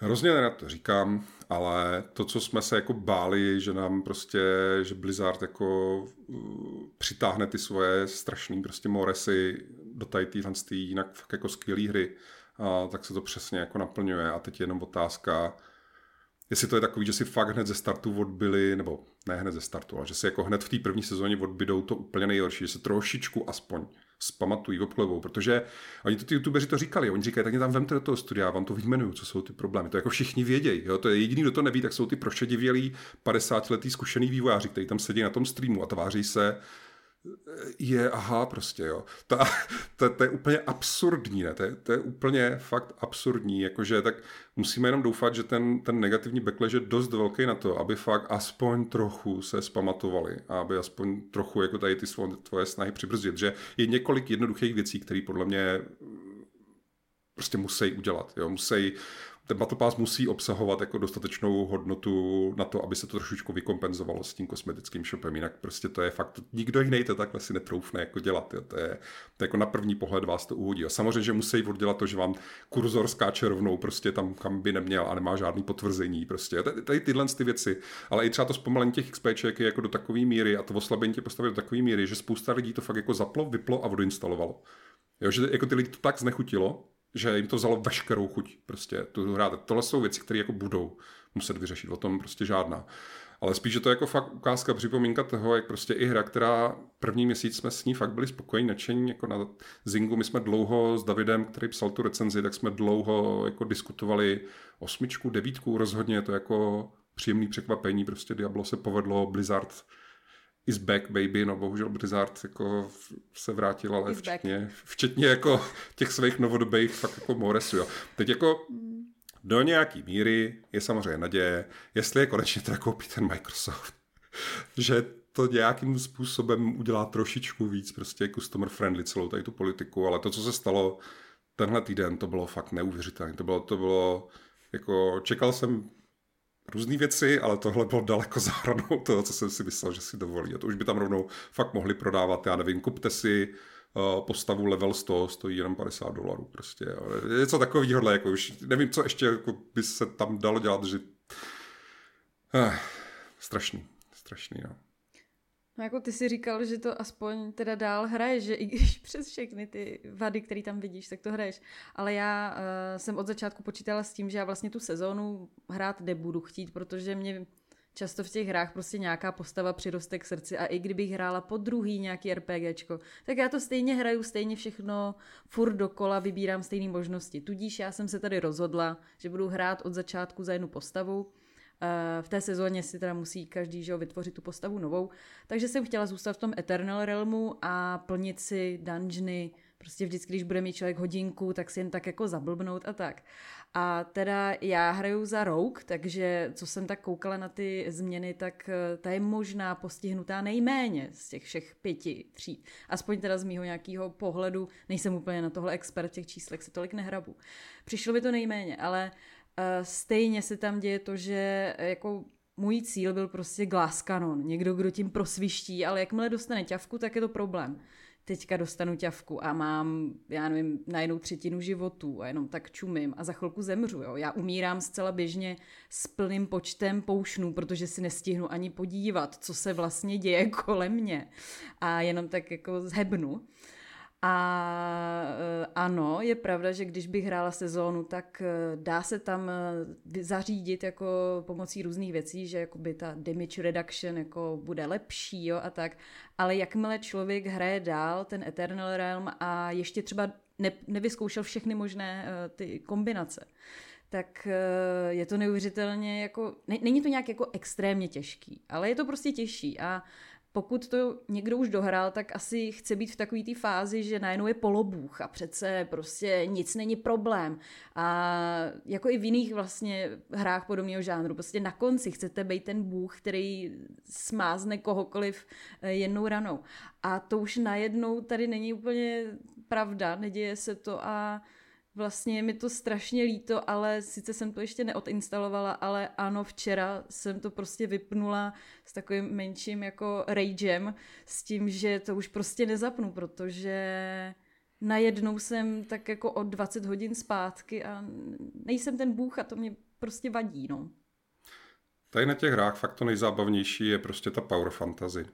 Hrozně nerad to říkám, ale to, co jsme se jako báli, že nám prostě, že Blizzard jako uh, přitáhne ty svoje strašné prostě moresy do tady téhle jinak fakt jako skvělé hry, a tak se to přesně jako naplňuje. A teď je jenom otázka, jestli to je takový, že si fakt hned ze startu odbyli, nebo ne hned ze startu, ale že si jako hned v té první sezóně odbydou to úplně nejhorší, že se trošičku aspoň zpamatují, obklevou, protože oni to ty youtubeři to říkali, oni říkají, tak mě tam vemte do toho studia, vám to vyjmenuju, co jsou ty problémy. To jako všichni vědějí, jo? to je jediný, kdo to neví, tak jsou ty prošedivělí 50-letý zkušený vývojáři, kteří tam sedí na tom streamu a tváří se, je, aha, prostě, jo. Ta, to, to je úplně absurdní, ne? To je, to je úplně fakt absurdní, jakože tak musíme jenom doufat, že ten, ten negativní backlash je dost velký na to, aby fakt aspoň trochu se spamatovali a aby aspoň trochu jako tady ty svoje, tvoje snahy přibrzdit, že je několik jednoduchých věcí, které podle mě prostě musí udělat. Jo? Musí ten Battle Pass musí obsahovat jako dostatečnou hodnotu na to, aby se to trošičku vykompenzovalo s tím kosmetickým shopem, jinak prostě to je fakt, nikdo jiný to takhle si netroufne jako dělat, jo. To, je, to jako na první pohled vás to uhodí. A samozřejmě, že musí oddělat to, že vám kurzor skáče rovnou prostě tam, kam by neměl a nemá žádný potvrzení prostě. Tady, tady tyhle ty věci, ale i třeba to zpomalení těch XPček je jako do takové míry a to oslabení tě postavit do takové míry, že spousta lidí to fakt jako zaplo, vyplo a odinstalovalo. Jo, že jako ty lidi to tak znechutilo, že jim to vzalo veškerou chuť prostě tu hrát. Tohle jsou věci, které jako budou muset vyřešit, o tom prostě žádná. Ale spíš, že to je jako fakt ukázka, připomínka toho, jak prostě i hra, která první měsíc jsme s ní fakt byli spokojení, nadšení, jako na Zingu, my jsme dlouho s Davidem, který psal tu recenzi, tak jsme dlouho jako diskutovali osmičku, devítku, rozhodně je to jako příjemný překvapení, prostě Diablo se povedlo, Blizzard is back baby, no bohužel Blizzard jako se vrátil, ale včetně, včetně jako těch svých novodobých fakt jako Moresu, jo. Teď jako do nějaký míry je samozřejmě naděje, jestli je konečně teda koupí ten Microsoft, že to nějakým způsobem udělá trošičku víc prostě customer friendly celou tady tu politiku, ale to, co se stalo tenhle týden, to bylo fakt neuvěřitelné. To bylo, to bylo jako, čekal jsem různé věci, ale tohle bylo daleko za hranou toho, co jsem si myslel, že si dovolí. A to už by tam rovnou fakt mohli prodávat, já nevím, kupte si uh, postavu level 100, stojí jenom 50 dolarů prostě. Něco takového, jako už nevím, co ještě jako by se tam dalo dělat, že... Uh, strašný, strašný, no. No jako ty si říkal, že to aspoň teda dál hraješ, že i když přes všechny ty vady, které tam vidíš, tak to hraješ. Ale já uh, jsem od začátku počítala s tím, že já vlastně tu sezónu hrát nebudu chtít, protože mě často v těch hrách prostě nějaká postava přiroste k srdci a i kdybych hrála po druhý nějaký RPGčko, tak já to stejně hraju, stejně všechno furt dokola, vybírám stejné možnosti. Tudíž já jsem se tady rozhodla, že budu hrát od začátku za jednu postavu v té sezóně si teda musí každý že, vytvořit tu postavu novou. Takže jsem chtěla zůstat v tom Eternal Realmu a plnit si dungeony, prostě vždycky, když bude mít člověk hodinku, tak si jen tak jako zablbnout a tak. A teda já hraju za Rogue, takže co jsem tak koukala na ty změny, tak eh, ta je možná postihnutá nejméně z těch všech pěti tří. Aspoň teda z mýho nějakého pohledu, nejsem úplně na tohle expert těch číslech, se tolik nehrabu. Přišlo by to nejméně, ale stejně se tam děje to, že e, jako můj cíl byl prostě glass cannon, někdo, kdo tím prosviští, ale jakmile dostane ťavku, tak je to problém. Teďka dostanu ťavku a mám, já nevím, na jednou třetinu životu a jenom tak čumím a za chvilku zemřu. Jo. Já umírám zcela běžně s plným počtem poušnů, protože si nestihnu ani podívat, co se vlastně děje kolem mě a jenom tak jako zhebnu. A eh, ano, je pravda, že když bych hrála sezónu, tak eh, dá se tam eh, zařídit jako pomocí různých věcí, že jakoby ta damage reduction jako bude lepší jo, a tak, ale jakmile člověk hraje dál ten Eternal Realm a ještě třeba ne, nevyzkoušel všechny možné ty kombinace, tak je to neuvěřitelně jako, není to nějak jako extrémně těžký, ale je to prostě těžší. A pokud to někdo už dohrál, tak asi chce být v takové té fázi, že najednou je polobůh a přece prostě nic není problém. A jako i v jiných vlastně hrách podobného žánru, prostě na konci chcete být ten bůh, který smázne kohokoliv eh, jednou ranou. A to už najednou tady není úplně pravda, neděje se to a Vlastně mi to strašně líto, ale sice jsem to ještě neodinstalovala, ale ano, včera jsem to prostě vypnula s takovým menším jako ragem, s tím, že to už prostě nezapnu, protože najednou jsem tak jako od 20 hodin zpátky a nejsem ten bůh a to mě prostě vadí, no. Tady na těch hrách fakt to nejzábavnější je prostě ta power fantasy.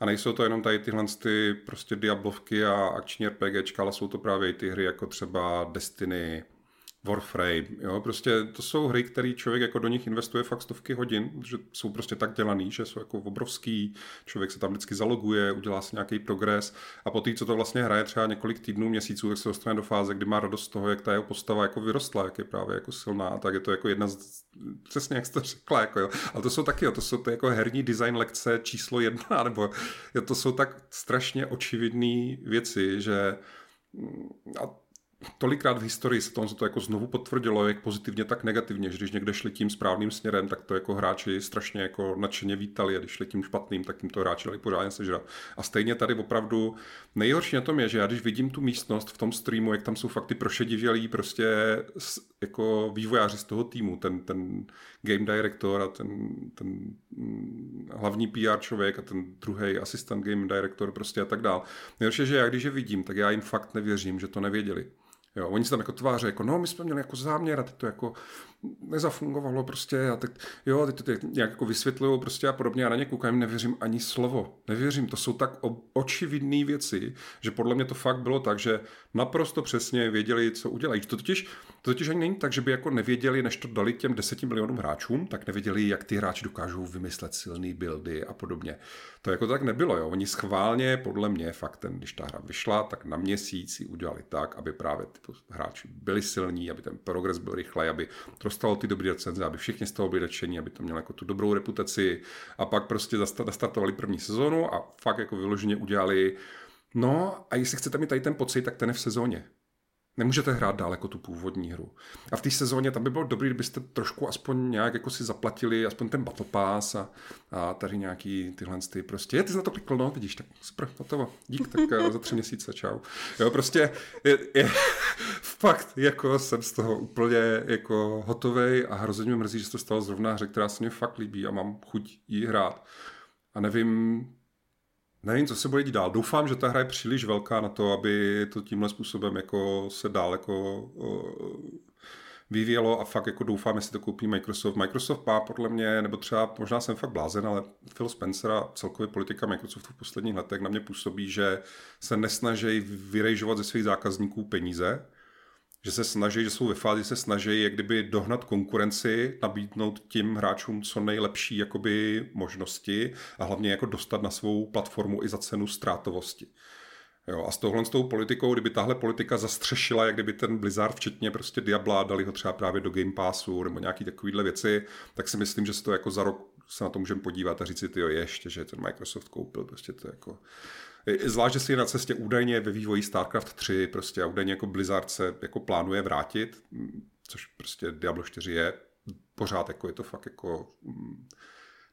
A nejsou to jenom tady tyhle ty prostě Diablovky a akční RPGčka, ale jsou to právě i ty hry jako třeba Destiny, Warframe, jo, prostě to jsou hry, které člověk jako do nich investuje fakt stovky hodin, že jsou prostě tak dělaný, že jsou jako obrovský, člověk se tam vždycky zaloguje, udělá si nějaký progres a po té, co to vlastně hraje třeba několik týdnů, měsíců, tak se dostane do fáze, kdy má radost z toho, jak ta jeho postava jako vyrostla, jak je právě jako silná, tak je to jako jedna z, přesně jak jste řekla, jako jo. Ale to jsou taky, jo, to jsou ty jako herní design lekce číslo jedna, nebo jo, to jsou tak strašně očividné věci, že a tolikrát v historii se to, to jako znovu potvrdilo, jak pozitivně, tak negativně, že když někde šli tím správným směrem, tak to jako hráči strašně jako nadšeně vítali a když šli tím špatným, tak jim to hráči dali pořádně sežrat. A stejně tady opravdu nejhorší na tom je, že já když vidím tu místnost v tom streamu, jak tam jsou fakt ty prošedivělí prostě jako vývojáři z toho týmu, ten, ten game director a ten, ten mm, hlavní PR člověk a ten druhý asistent game director prostě a tak dál. Nejhorší je, že já když je vidím, tak já jim fakt nevěřím, že to nevěděli. Jo, oni se tam jako tváří, jako no, my jsme měli jako záměr a teď to jako nezafungovalo prostě a teď, jo, teď to nějak jako vysvětlují prostě a podobně a na ně koukám, nevěřím ani slovo. Nevěřím, to jsou tak očividné věci, že podle mě to fakt bylo tak, že naprosto přesně věděli, co udělají. To totiž, to totiž ani není tak, že by jako nevěděli, než to dali těm deseti milionům hráčům, tak nevěděli, jak ty hráči dokážou vymyslet silný buildy a podobně. To jako tak nebylo, jo. Oni schválně, podle mě, fakt ten, když ta hra vyšla, tak na měsíc ji udělali tak, aby právě ty hráči byli silní, aby ten progres byl rychlej, aby dostalo ty dobré recenze, aby všichni z toho byli nadšení, aby to mělo jako tu dobrou reputaci a pak prostě zastartovali první sezónu a fakt jako vyloženě udělali No a jestli chcete mít tady ten pocit, tak ten je v sezóně. Nemůžete hrát dál jako tu původní hru. A v té sezóně tam by bylo dobré, kdybyste trošku aspoň nějak jako si zaplatili, aspoň ten Battle Pass a, a tady nějaký tyhle ty prostě. Je, ty jsi na to klikl, no, vidíš, tak super, hotovo. Dík, tak eh, za tři měsíce, čau. Jo, prostě je, je, fakt, jako jsem z toho úplně jako hotovej a hrozně mě mrzí, že se to stalo zrovna hře, která se mě fakt líbí a mám chuť jí hrát. A nevím, Nevím, co se bude dít dál. Doufám, že ta hra je příliš velká na to, aby to tímhle způsobem jako se dál jako vyvíjelo a fakt jako doufám, jestli to koupí Microsoft. Microsoft má podle mě, nebo třeba možná jsem fakt blázen, ale Phil Spencer a celkově politika Microsoftu v posledních letech na mě působí, že se nesnaží vyrejžovat ze svých zákazníků peníze, že se snaží, že jsou ve fázi, se snaží jak kdyby dohnat konkurenci, nabídnout tím hráčům co nejlepší jakoby možnosti a hlavně jako dostat na svou platformu i za cenu ztrátovosti. Jo, a s touhle s tou politikou, kdyby tahle politika zastřešila, jak kdyby ten Blizzard, včetně prostě Diabla, dali ho třeba právě do Game Passu nebo nějaký takovýhle věci, tak si myslím, že se to jako za rok se na to můžeme podívat a říct si, ty jo, ještě, že ten Microsoft koupil prostě to jako Zvlášť, že si je na cestě údajně ve vývoji StarCraft 3 prostě a údajně jako Blizzard se jako plánuje vrátit, což prostě Diablo 4 je. Pořád jako je to fakt jako mm,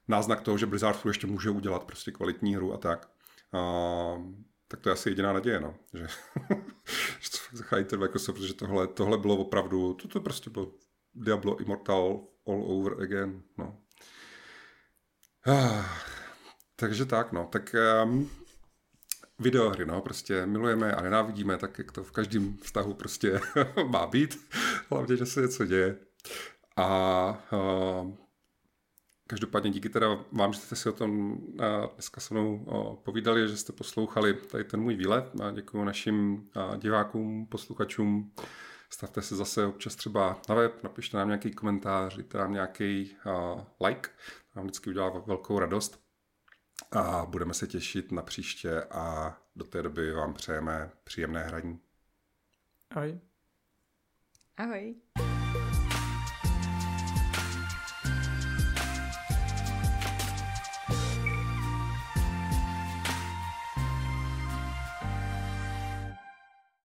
náznak toho, že Blizzard ještě může udělat prostě kvalitní hru a tak. A, tak to je asi jediná naděje, no. Že, že to fakt zachají ten Microsoft, protože tohle, tohle bylo opravdu, to, to prostě bylo Diablo Immortal all over again, no. Ah, takže tak, no. Tak um, videohry, no, prostě milujeme a nenávidíme, tak jak to v každém vztahu prostě má být, hlavně, že se něco děje. A uh, každopádně díky teda vám, že jste si o tom dneska se mnou povídali, že jste poslouchali tady ten můj výlet a děkuji našim divákům, posluchačům. Stavte se zase občas třeba na web, napište nám nějaký komentář, dejte nám nějaký like, nám vždycky udělá velkou radost a budeme se těšit na příště a do té doby vám přejeme příjemné hraní. Ahoj. Ahoj.